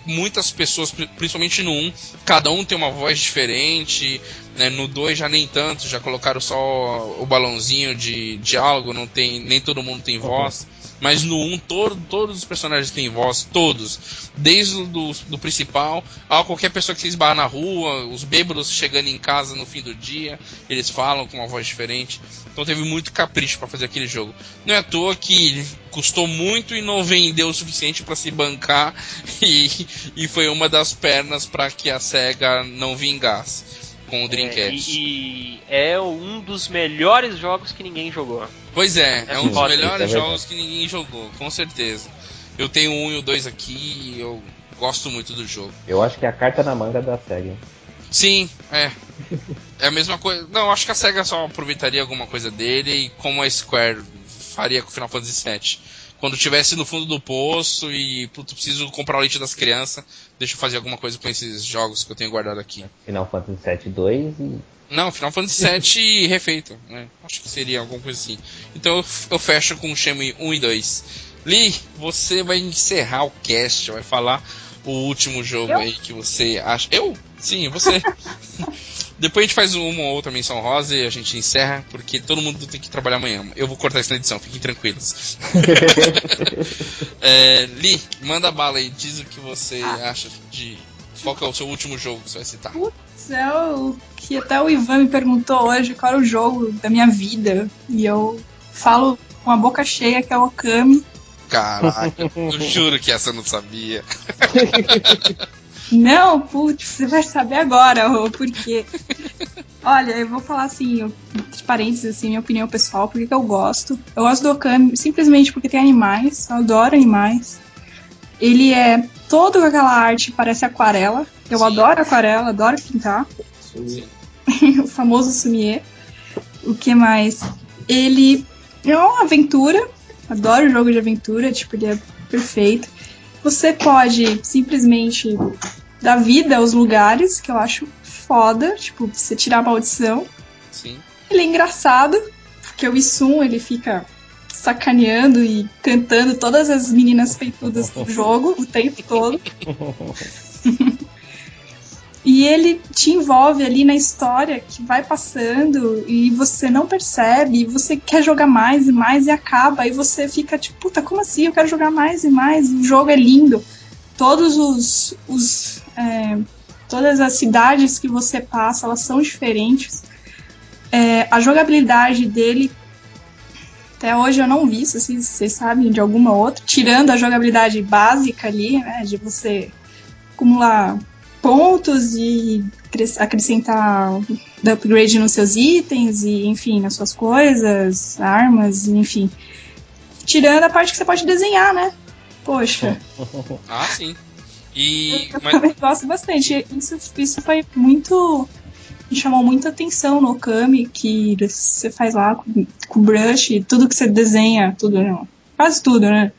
Muitas pessoas, pri- principalmente no 1, cada um tem uma voz diferente, né? No 2 já nem tanto, já colocaram só o balãozinho de diálogo, não tem, nem todo mundo tem voz. Mas no 1, todo, todos os personagens têm voz, todos. Desde o do, do principal a qualquer pessoa que se esbarra na rua, os bêbados chegando em casa no fim do dia, eles falam com uma voz diferente. Então teve muito capricho para fazer aquele jogo. Não é à toa que custou muito e não vendeu o suficiente para se bancar e, e foi uma das pernas para que a SEGA não vingasse com o É, Dreamcast. e, e é um dos melhores jogos que ninguém jogou. Pois é, é um dos melhores é jogos que ninguém jogou, com certeza. Eu tenho um e o dois aqui e eu gosto muito do jogo. Eu acho que é a carta na manga da SEGA. Sim, é. É a mesma coisa. Não, acho que a SEGA só aproveitaria alguma coisa dele e como a Square faria com o Final Fantasy VII. Quando tivesse no fundo do poço e puto, preciso comprar o leite das crianças, deixa eu fazer alguma coisa com esses jogos que eu tenho guardado aqui. Final Fantasy VII 2 e Não, Final Fantasy VII refeito, né? Acho que seria alguma coisa assim. Então eu, eu fecho com o Shenmue 1 e 2. Lee, você vai encerrar o cast, vai falar o último jogo eu? aí que você acha. Eu? Sim, você. Depois a gente faz uma ou outra menção rosa e a gente encerra, porque todo mundo tem que trabalhar amanhã. Eu vou cortar isso na edição, fiquem tranquilos. é, Li, manda bala aí, diz o que você ah. acha de. Qual é o seu último jogo que você vai citar? Putz, é o que até o Ivan me perguntou hoje qual era o jogo da minha vida. E eu falo com a boca cheia que é o Okami. Caraca, eu juro que essa eu não sabia. Não, putz, você vai saber agora o porquê. Olha, eu vou falar assim, de parênteses, assim, minha opinião pessoal, porque que eu gosto. Eu gosto do Okami simplesmente porque tem animais, eu adoro animais. Ele é todo com aquela arte, parece aquarela. Eu Sim. adoro aquarela, adoro pintar. o famoso sumiê. O que mais? Ele é uma aventura, adoro jogo de aventura, tipo, ele é perfeito. Você pode simplesmente dar vida aos lugares, que eu acho foda, tipo, você tirar a maldição. Sim. Ele é engraçado, porque o Isum, ele fica sacaneando e cantando todas as meninas peitudas do jogo o tempo todo. e ele te envolve ali na história que vai passando e você não percebe, e você quer jogar mais e mais e acaba, e você fica tipo, puta, como assim? Eu quero jogar mais e mais, o jogo é lindo. Todos os, os é, todas as cidades que você passa, elas são diferentes. É, a jogabilidade dele, até hoje eu não vi, se vocês, vocês sabem de alguma outra, tirando a jogabilidade básica ali, né, de você acumular pontos e acrescentar upgrade nos seus itens e, enfim, nas suas coisas, armas, enfim. Tirando a parte que você pode desenhar, né? Poxa. ah, sim. E, eu mas... também gosto bastante. Isso, isso foi muito. Me chamou muita atenção no Okami, que você faz lá com, com brush, tudo que você desenha, tudo, não, quase tudo, né?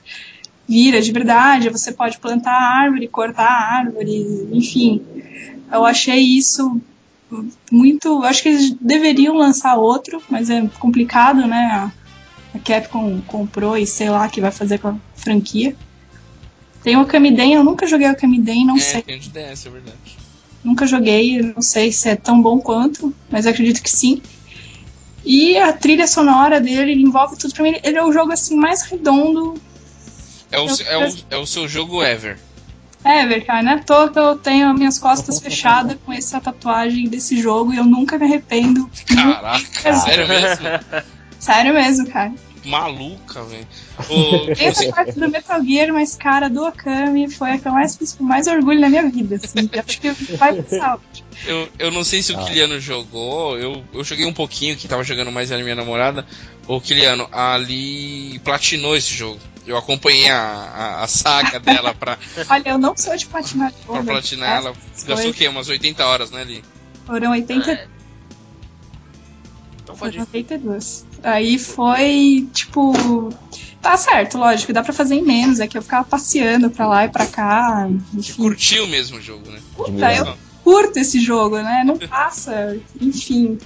Vira de verdade, você pode plantar árvore, cortar árvore, enfim. Eu achei isso muito. Acho que eles deveriam lançar outro, mas é complicado, né? A Capcom comprou e sei lá o que vai fazer com a franquia. Tem o Kamiden, eu nunca joguei o Kamiden, não é, sei. Tem o DS, é verdade. Nunca joguei, não sei se é tão bom quanto, mas acredito que sim. E a trilha sonora dele envolve tudo pra mim. Ele é o jogo assim mais redondo. É o, é o, é o seu jogo ever. Ever, cara, não é à toa que eu tenho as minhas costas fechadas com essa tatuagem desse jogo e eu nunca me arrependo. Caraca, sério mesmo? Sério mesmo, cara maluca, velho. Essa parte do Metal Gear, mas cara, do Okami foi a que eu mais fiz com mais orgulho na minha vida, assim. Acho que vai pro Eu, eu não sei se o ah. Kiliano jogou, eu, eu joguei um pouquinho, que tava jogando mais a minha namorada. O Kiliano ali platinou esse jogo. Eu acompanhei a, a, a saga dela pra. Olha, eu não sou de platinar Pra platinar ela. Gastou o quê? Umas 80 horas, né, ali? Foram 80. É. Então pode Foram 82. Aí foi, tipo. Tá certo, lógico, dá pra fazer em menos. É que eu ficava passeando pra lá e pra cá. Enfim. curtiu mesmo o jogo, né? Puta, eu curto esse jogo, né? Não passa, enfim.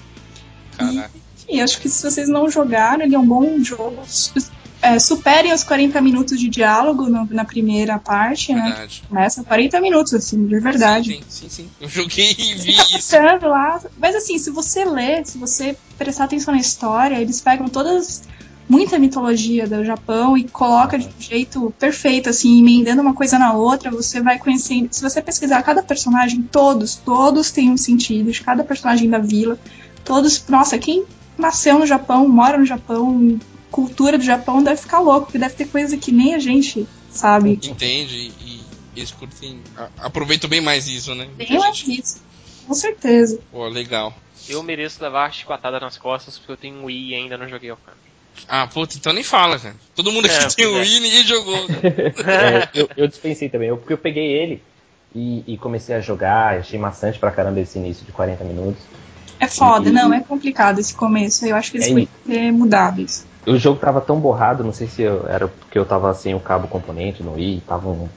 Caraca. E, enfim, acho que se vocês não jogaram, ele é um bom jogo é, superem os 40 minutos de diálogo no, na primeira parte, né? verdade. né? Começa 40 minutos, assim, de verdade. Sim, sim, sim. Eu joguei e vi tá isso. Lá. Mas assim, se você ler, se você prestar atenção na história, eles pegam todas muita mitologia do Japão e coloca de um jeito perfeito, assim, emendando uma coisa na outra, você vai conhecendo. Se você pesquisar cada personagem, todos, todos têm um sentido, de cada personagem da vila, todos, nossa, quem nasceu no Japão, mora no Japão, cultura do Japão deve ficar louco, porque deve ter coisa que nem a gente sabe. Entende e, eles curtem. Aproveitam bem mais isso, né? Bem mais gente... isso, com certeza. Pô, legal. Eu mereço levar a chicotada nas costas porque eu tenho um Wii e ainda não joguei o cara. Ah, puta, então nem fala, cara. Todo mundo aqui é, tem o é. Wii e ninguém jogou. é, eu, eu, dispensei também, eu, porque eu peguei ele e, e, comecei a jogar, achei maçante pra caramba esse início de 40 minutos. É foda, e, não, é complicado esse começo. Eu acho que eles é, podiam ter mudado isso o jogo tava tão borrado, não sei se eu, era porque eu tava sem o cabo componente no Wii, tava um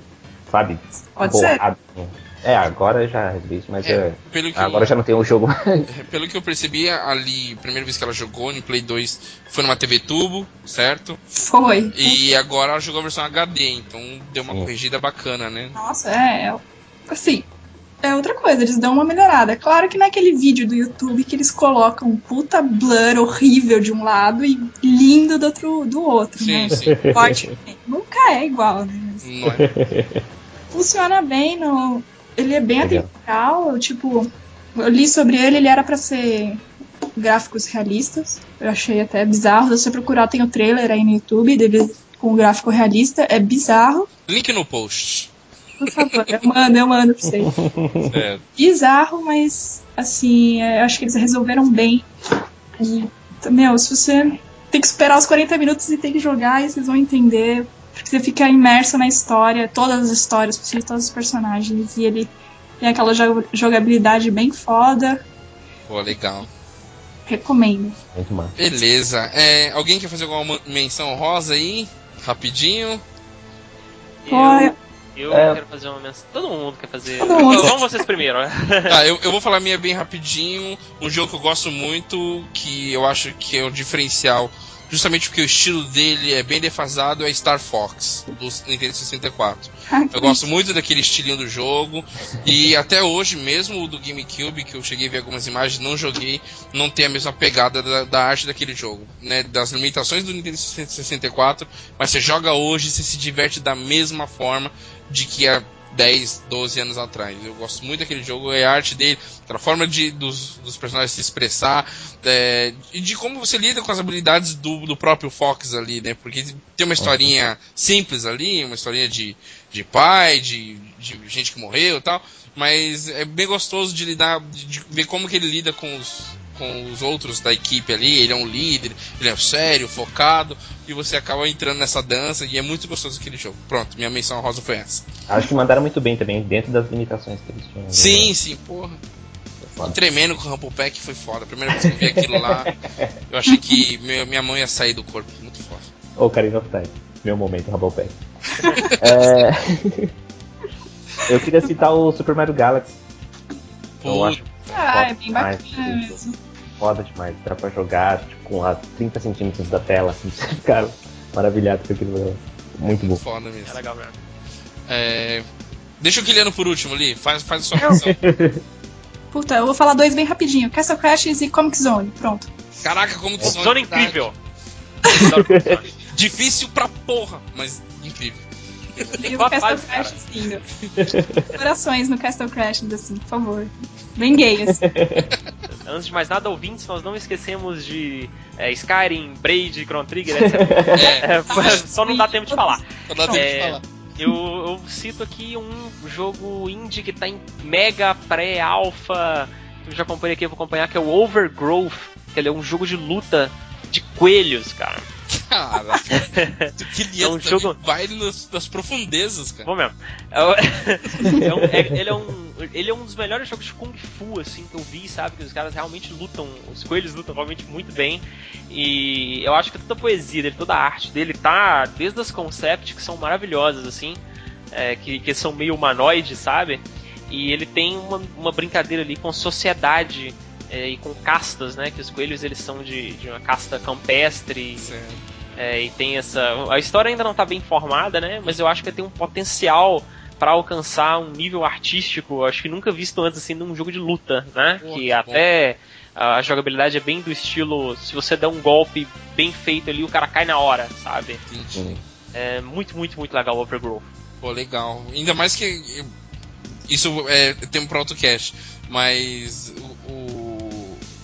sabe? Pode ser. Borrado. É, agora já existe, mas É, é, pelo que agora eu- já não tem o jogo mais. É, Pelo que eu percebi, ali, a primeira vez que ela jogou no Play 2 foi numa TV Tubo, certo? Foi. E agora ela jogou a versão HD, então deu uma Sim. corrigida bacana, né? Nossa, é, é. Assim, é outra coisa, eles dão uma melhorada. É claro que naquele vídeo do YouTube que eles colocam um puta blur horrível de um lado e lindo do outro, do outro, Sim, né? sim. Forte. Nunca é igual, né? É? funciona bem, no... ele é bem atemporal, tipo, eu li sobre ele, ele era pra ser gráficos realistas. Eu achei até bizarro. Se você procurar, tem o trailer aí no YouTube dele com gráfico realista, é bizarro. Link no post. Por favor, eu mando, eu mando pra vocês. É, bizarro, mas assim, é, eu acho que eles resolveram bem. E, meu, se você tem que esperar os 40 minutos e tem que jogar, e vocês vão entender. Porque você fica imerso na história, todas as histórias, possível, todos os personagens. E ele tem aquela jo- jogabilidade bem foda. pô, legal. Recomendo. Muito massa. Beleza. É, alguém quer fazer alguma menção rosa aí? Rapidinho? Olha, Eu É. quero fazer uma menção. Todo mundo quer fazer. Mundo. Vamos vocês primeiro. né? Tá, eu, eu vou falar a minha bem rapidinho. Um jogo que eu gosto muito, que eu acho que é o diferencial, justamente porque o estilo dele é bem defasado, é Star Fox, do Nintendo 64. Eu gosto muito daquele estilinho do jogo. E até hoje, mesmo o do GameCube, que eu cheguei a ver algumas imagens, não joguei, não tem a mesma pegada da, da arte daquele jogo. Né? Das limitações do Nintendo 64, mas você joga hoje você se diverte da mesma forma de que há 10, 12 anos atrás. Eu gosto muito daquele jogo, é a arte dele, a forma de, dos, dos personagens se expressar, é, e de como você lida com as habilidades do, do próprio Fox ali, né? Porque tem uma historinha simples ali, uma historinha de, de pai, de, de gente que morreu e tal, mas é bem gostoso de lidar, de, de ver como que ele lida com os, com os outros da equipe ali, ele é um líder, ele é sério, focado, e você acaba entrando nessa dança, e é muito gostoso aquele jogo. Pronto, minha menção rosa foi essa. Acho que mandaram muito bem também, dentro das limitações que eles tinham. né? Sim, sim, porra. Foi foda. Tremendo com o Rumble Pack foi foda. A primeira vez que eu vi aquilo lá, eu achei que meu- minha mãe ia sair do corpo. Muito foda. Ou Karina of Time. Meu momento, Rabopack. é... Eu queria citar o Super Mario Galaxy. Eu Pô, acho Ah, é bem bacana mesmo. Foda demais. Dá pra jogar tipo, com a 30 centímetros da tela, assim, você fica maravilhado com aquilo. Muito bom. foda mesmo. É legal mesmo. É, Deixa o Kiliano por último ali. Faz, faz a sua menção. Puta, eu vou falar dois bem rapidinho. Castle Crashers e Comic Zone. Pronto. Caraca, são Zona de verdade. incrível. Comic Zone. Difícil pra porra, mas E o Castle fases, cara. Crashers lindo. Corações no Castle Crashers, assim, por favor. Bem gay, assim. Antes de mais nada, ouvintes, nós não esquecemos de é, Skyrim, Braid, Chrono Trigger, etc. É, É, só não dá tempo de falar. só dá tempo de É, falar. Eu, eu cito aqui um jogo indie que tá em mega pré-alpha. que Eu já acompanhei aqui, eu vou acompanhar, que é o Overgrowth. Que ele é um jogo de luta de coelhos, cara. Cara, Kiliano É um jogo- vai nas, nas profundezas, cara. Vou mesmo. É é um- é- ele, é um, ele é um dos melhores jogos de Kung Fu, assim, que eu vi, sabe? Que os caras realmente lutam, os coelhos lutam realmente muito bem. E eu acho que toda a poesia dele, toda a arte dele tá, desde as concepts que são maravilhosas, assim, é, que, que são meio humanoides, sabe? E ele tem uma, uma brincadeira ali com sociedade é, e com castas, né? Que os coelhos eles são de, de uma casta campestre. É, e tem essa. A história ainda não está bem formada, né? Mas eu acho que tem um potencial para alcançar um nível artístico, acho que nunca visto antes assim num jogo de luta, né? Pô, que que até a jogabilidade é bem do estilo, se você der um golpe bem feito ali, o cara cai na hora, sabe? Entendi. É muito, muito, muito legal o Overgrowth. Pô, legal. Ainda mais que. Isso é tempo pra outro cast. Mas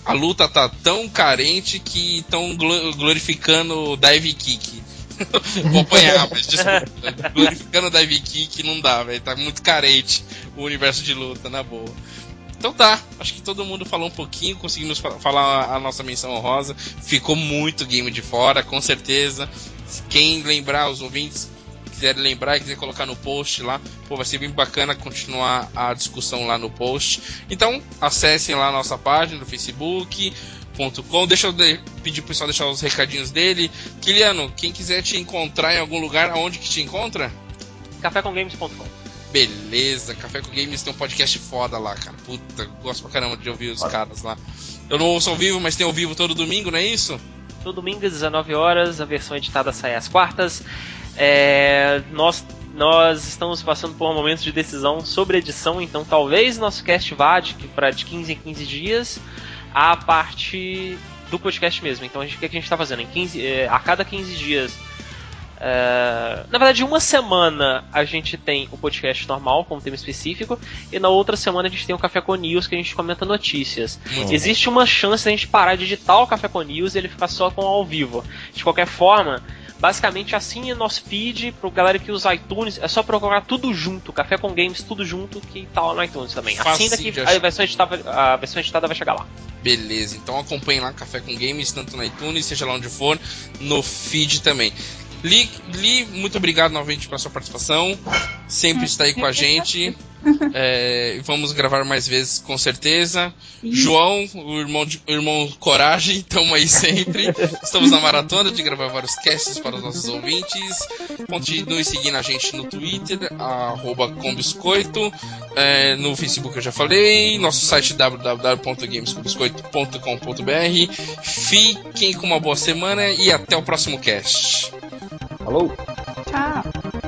a luta tá tão carente que estão glorificando o dive kick. Vou apanhar, mas desculpa. glorificando o dive kick não dá, velho. Tá muito carente o universo de luta, na boa. Então tá, acho que todo mundo falou um pouquinho, conseguimos fa- falar a nossa menção honrosa. Ficou muito game de fora, com certeza. Quem lembrar, os ouvintes quiserem lembrar e quiser colocar no post lá, pô, vai ser bem bacana continuar a discussão lá no post. Então, acessem lá a nossa página no facebook.com. Deixa eu de- pedir pro pessoal deixar os recadinhos dele. Kiliano, quem quiser te encontrar em algum lugar, aonde que te encontra? cafécomgames.com Beleza, Café com Games tem um podcast foda lá, cara. Puta, gosto pra caramba de ouvir os caras lá. Eu não ouço ao vivo, mas tem ao vivo todo domingo, não é isso? Todo domingo às 19 horas, a versão editada sai às quartas. É, nós, nós estamos passando por um momento de decisão sobre edição, então talvez nosso cast vá de, pra de 15 em 15 dias a parte do podcast mesmo. Então o que a gente está fazendo? Em 15, é, a cada 15 dias Uh, na verdade, uma semana a gente tem o podcast normal, com um tema específico, e na outra semana a gente tem o Café com News, que a gente comenta notícias. Uhum. Existe uma chance de a gente parar de editar o Café com News e ele ficar só com ao vivo. De qualquer forma, basicamente assine nosso feed pro galera que usa iTunes, é só procurar tudo junto, Café com Games, tudo junto, que tá lá no iTunes também. Assim daqui a versão, editada, a versão editada vai chegar lá. Beleza, então acompanhe lá Café com Games, tanto no iTunes, seja lá onde for, no feed também. Li, Li, muito obrigado novamente pela sua participação. Sempre está aí com a gente. É, vamos gravar mais vezes, com certeza. João, o irmão, de, o irmão Coragem, estamos aí sempre. Estamos na maratona de gravar vários casts para os nossos ouvintes. Continue seguindo a gente no Twitter, arroba combiscoito. É, no Facebook eu já falei. Nosso site www.gamescombiscoito.com.br. Fiquem com uma boa semana e até o próximo cast. Falou! Tchau!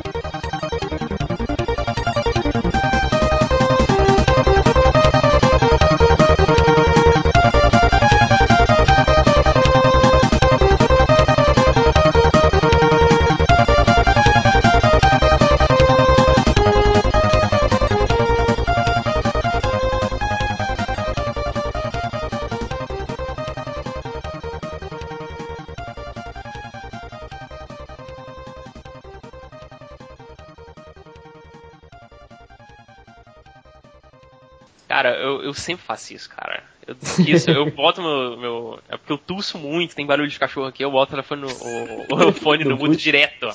Eu sempre faço isso, cara. Eu, isso, eu boto meu, meu. É porque eu tuço muito, tem barulho de cachorro aqui, eu boto o telefone no, o, o fone no mudo direto.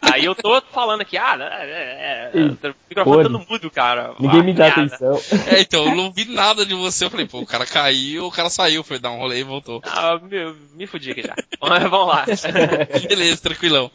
Aí eu tô falando aqui, ah, é, é, é, o microfone tá no mudo, cara. Ninguém ah, me dá piada. atenção. É, então, eu não vi nada de você. Eu falei, pô, o cara caiu, o cara saiu, foi dar um rolê e voltou. Ah, me, me fudi aqui já. Vamos lá. Beleza, tranquilão.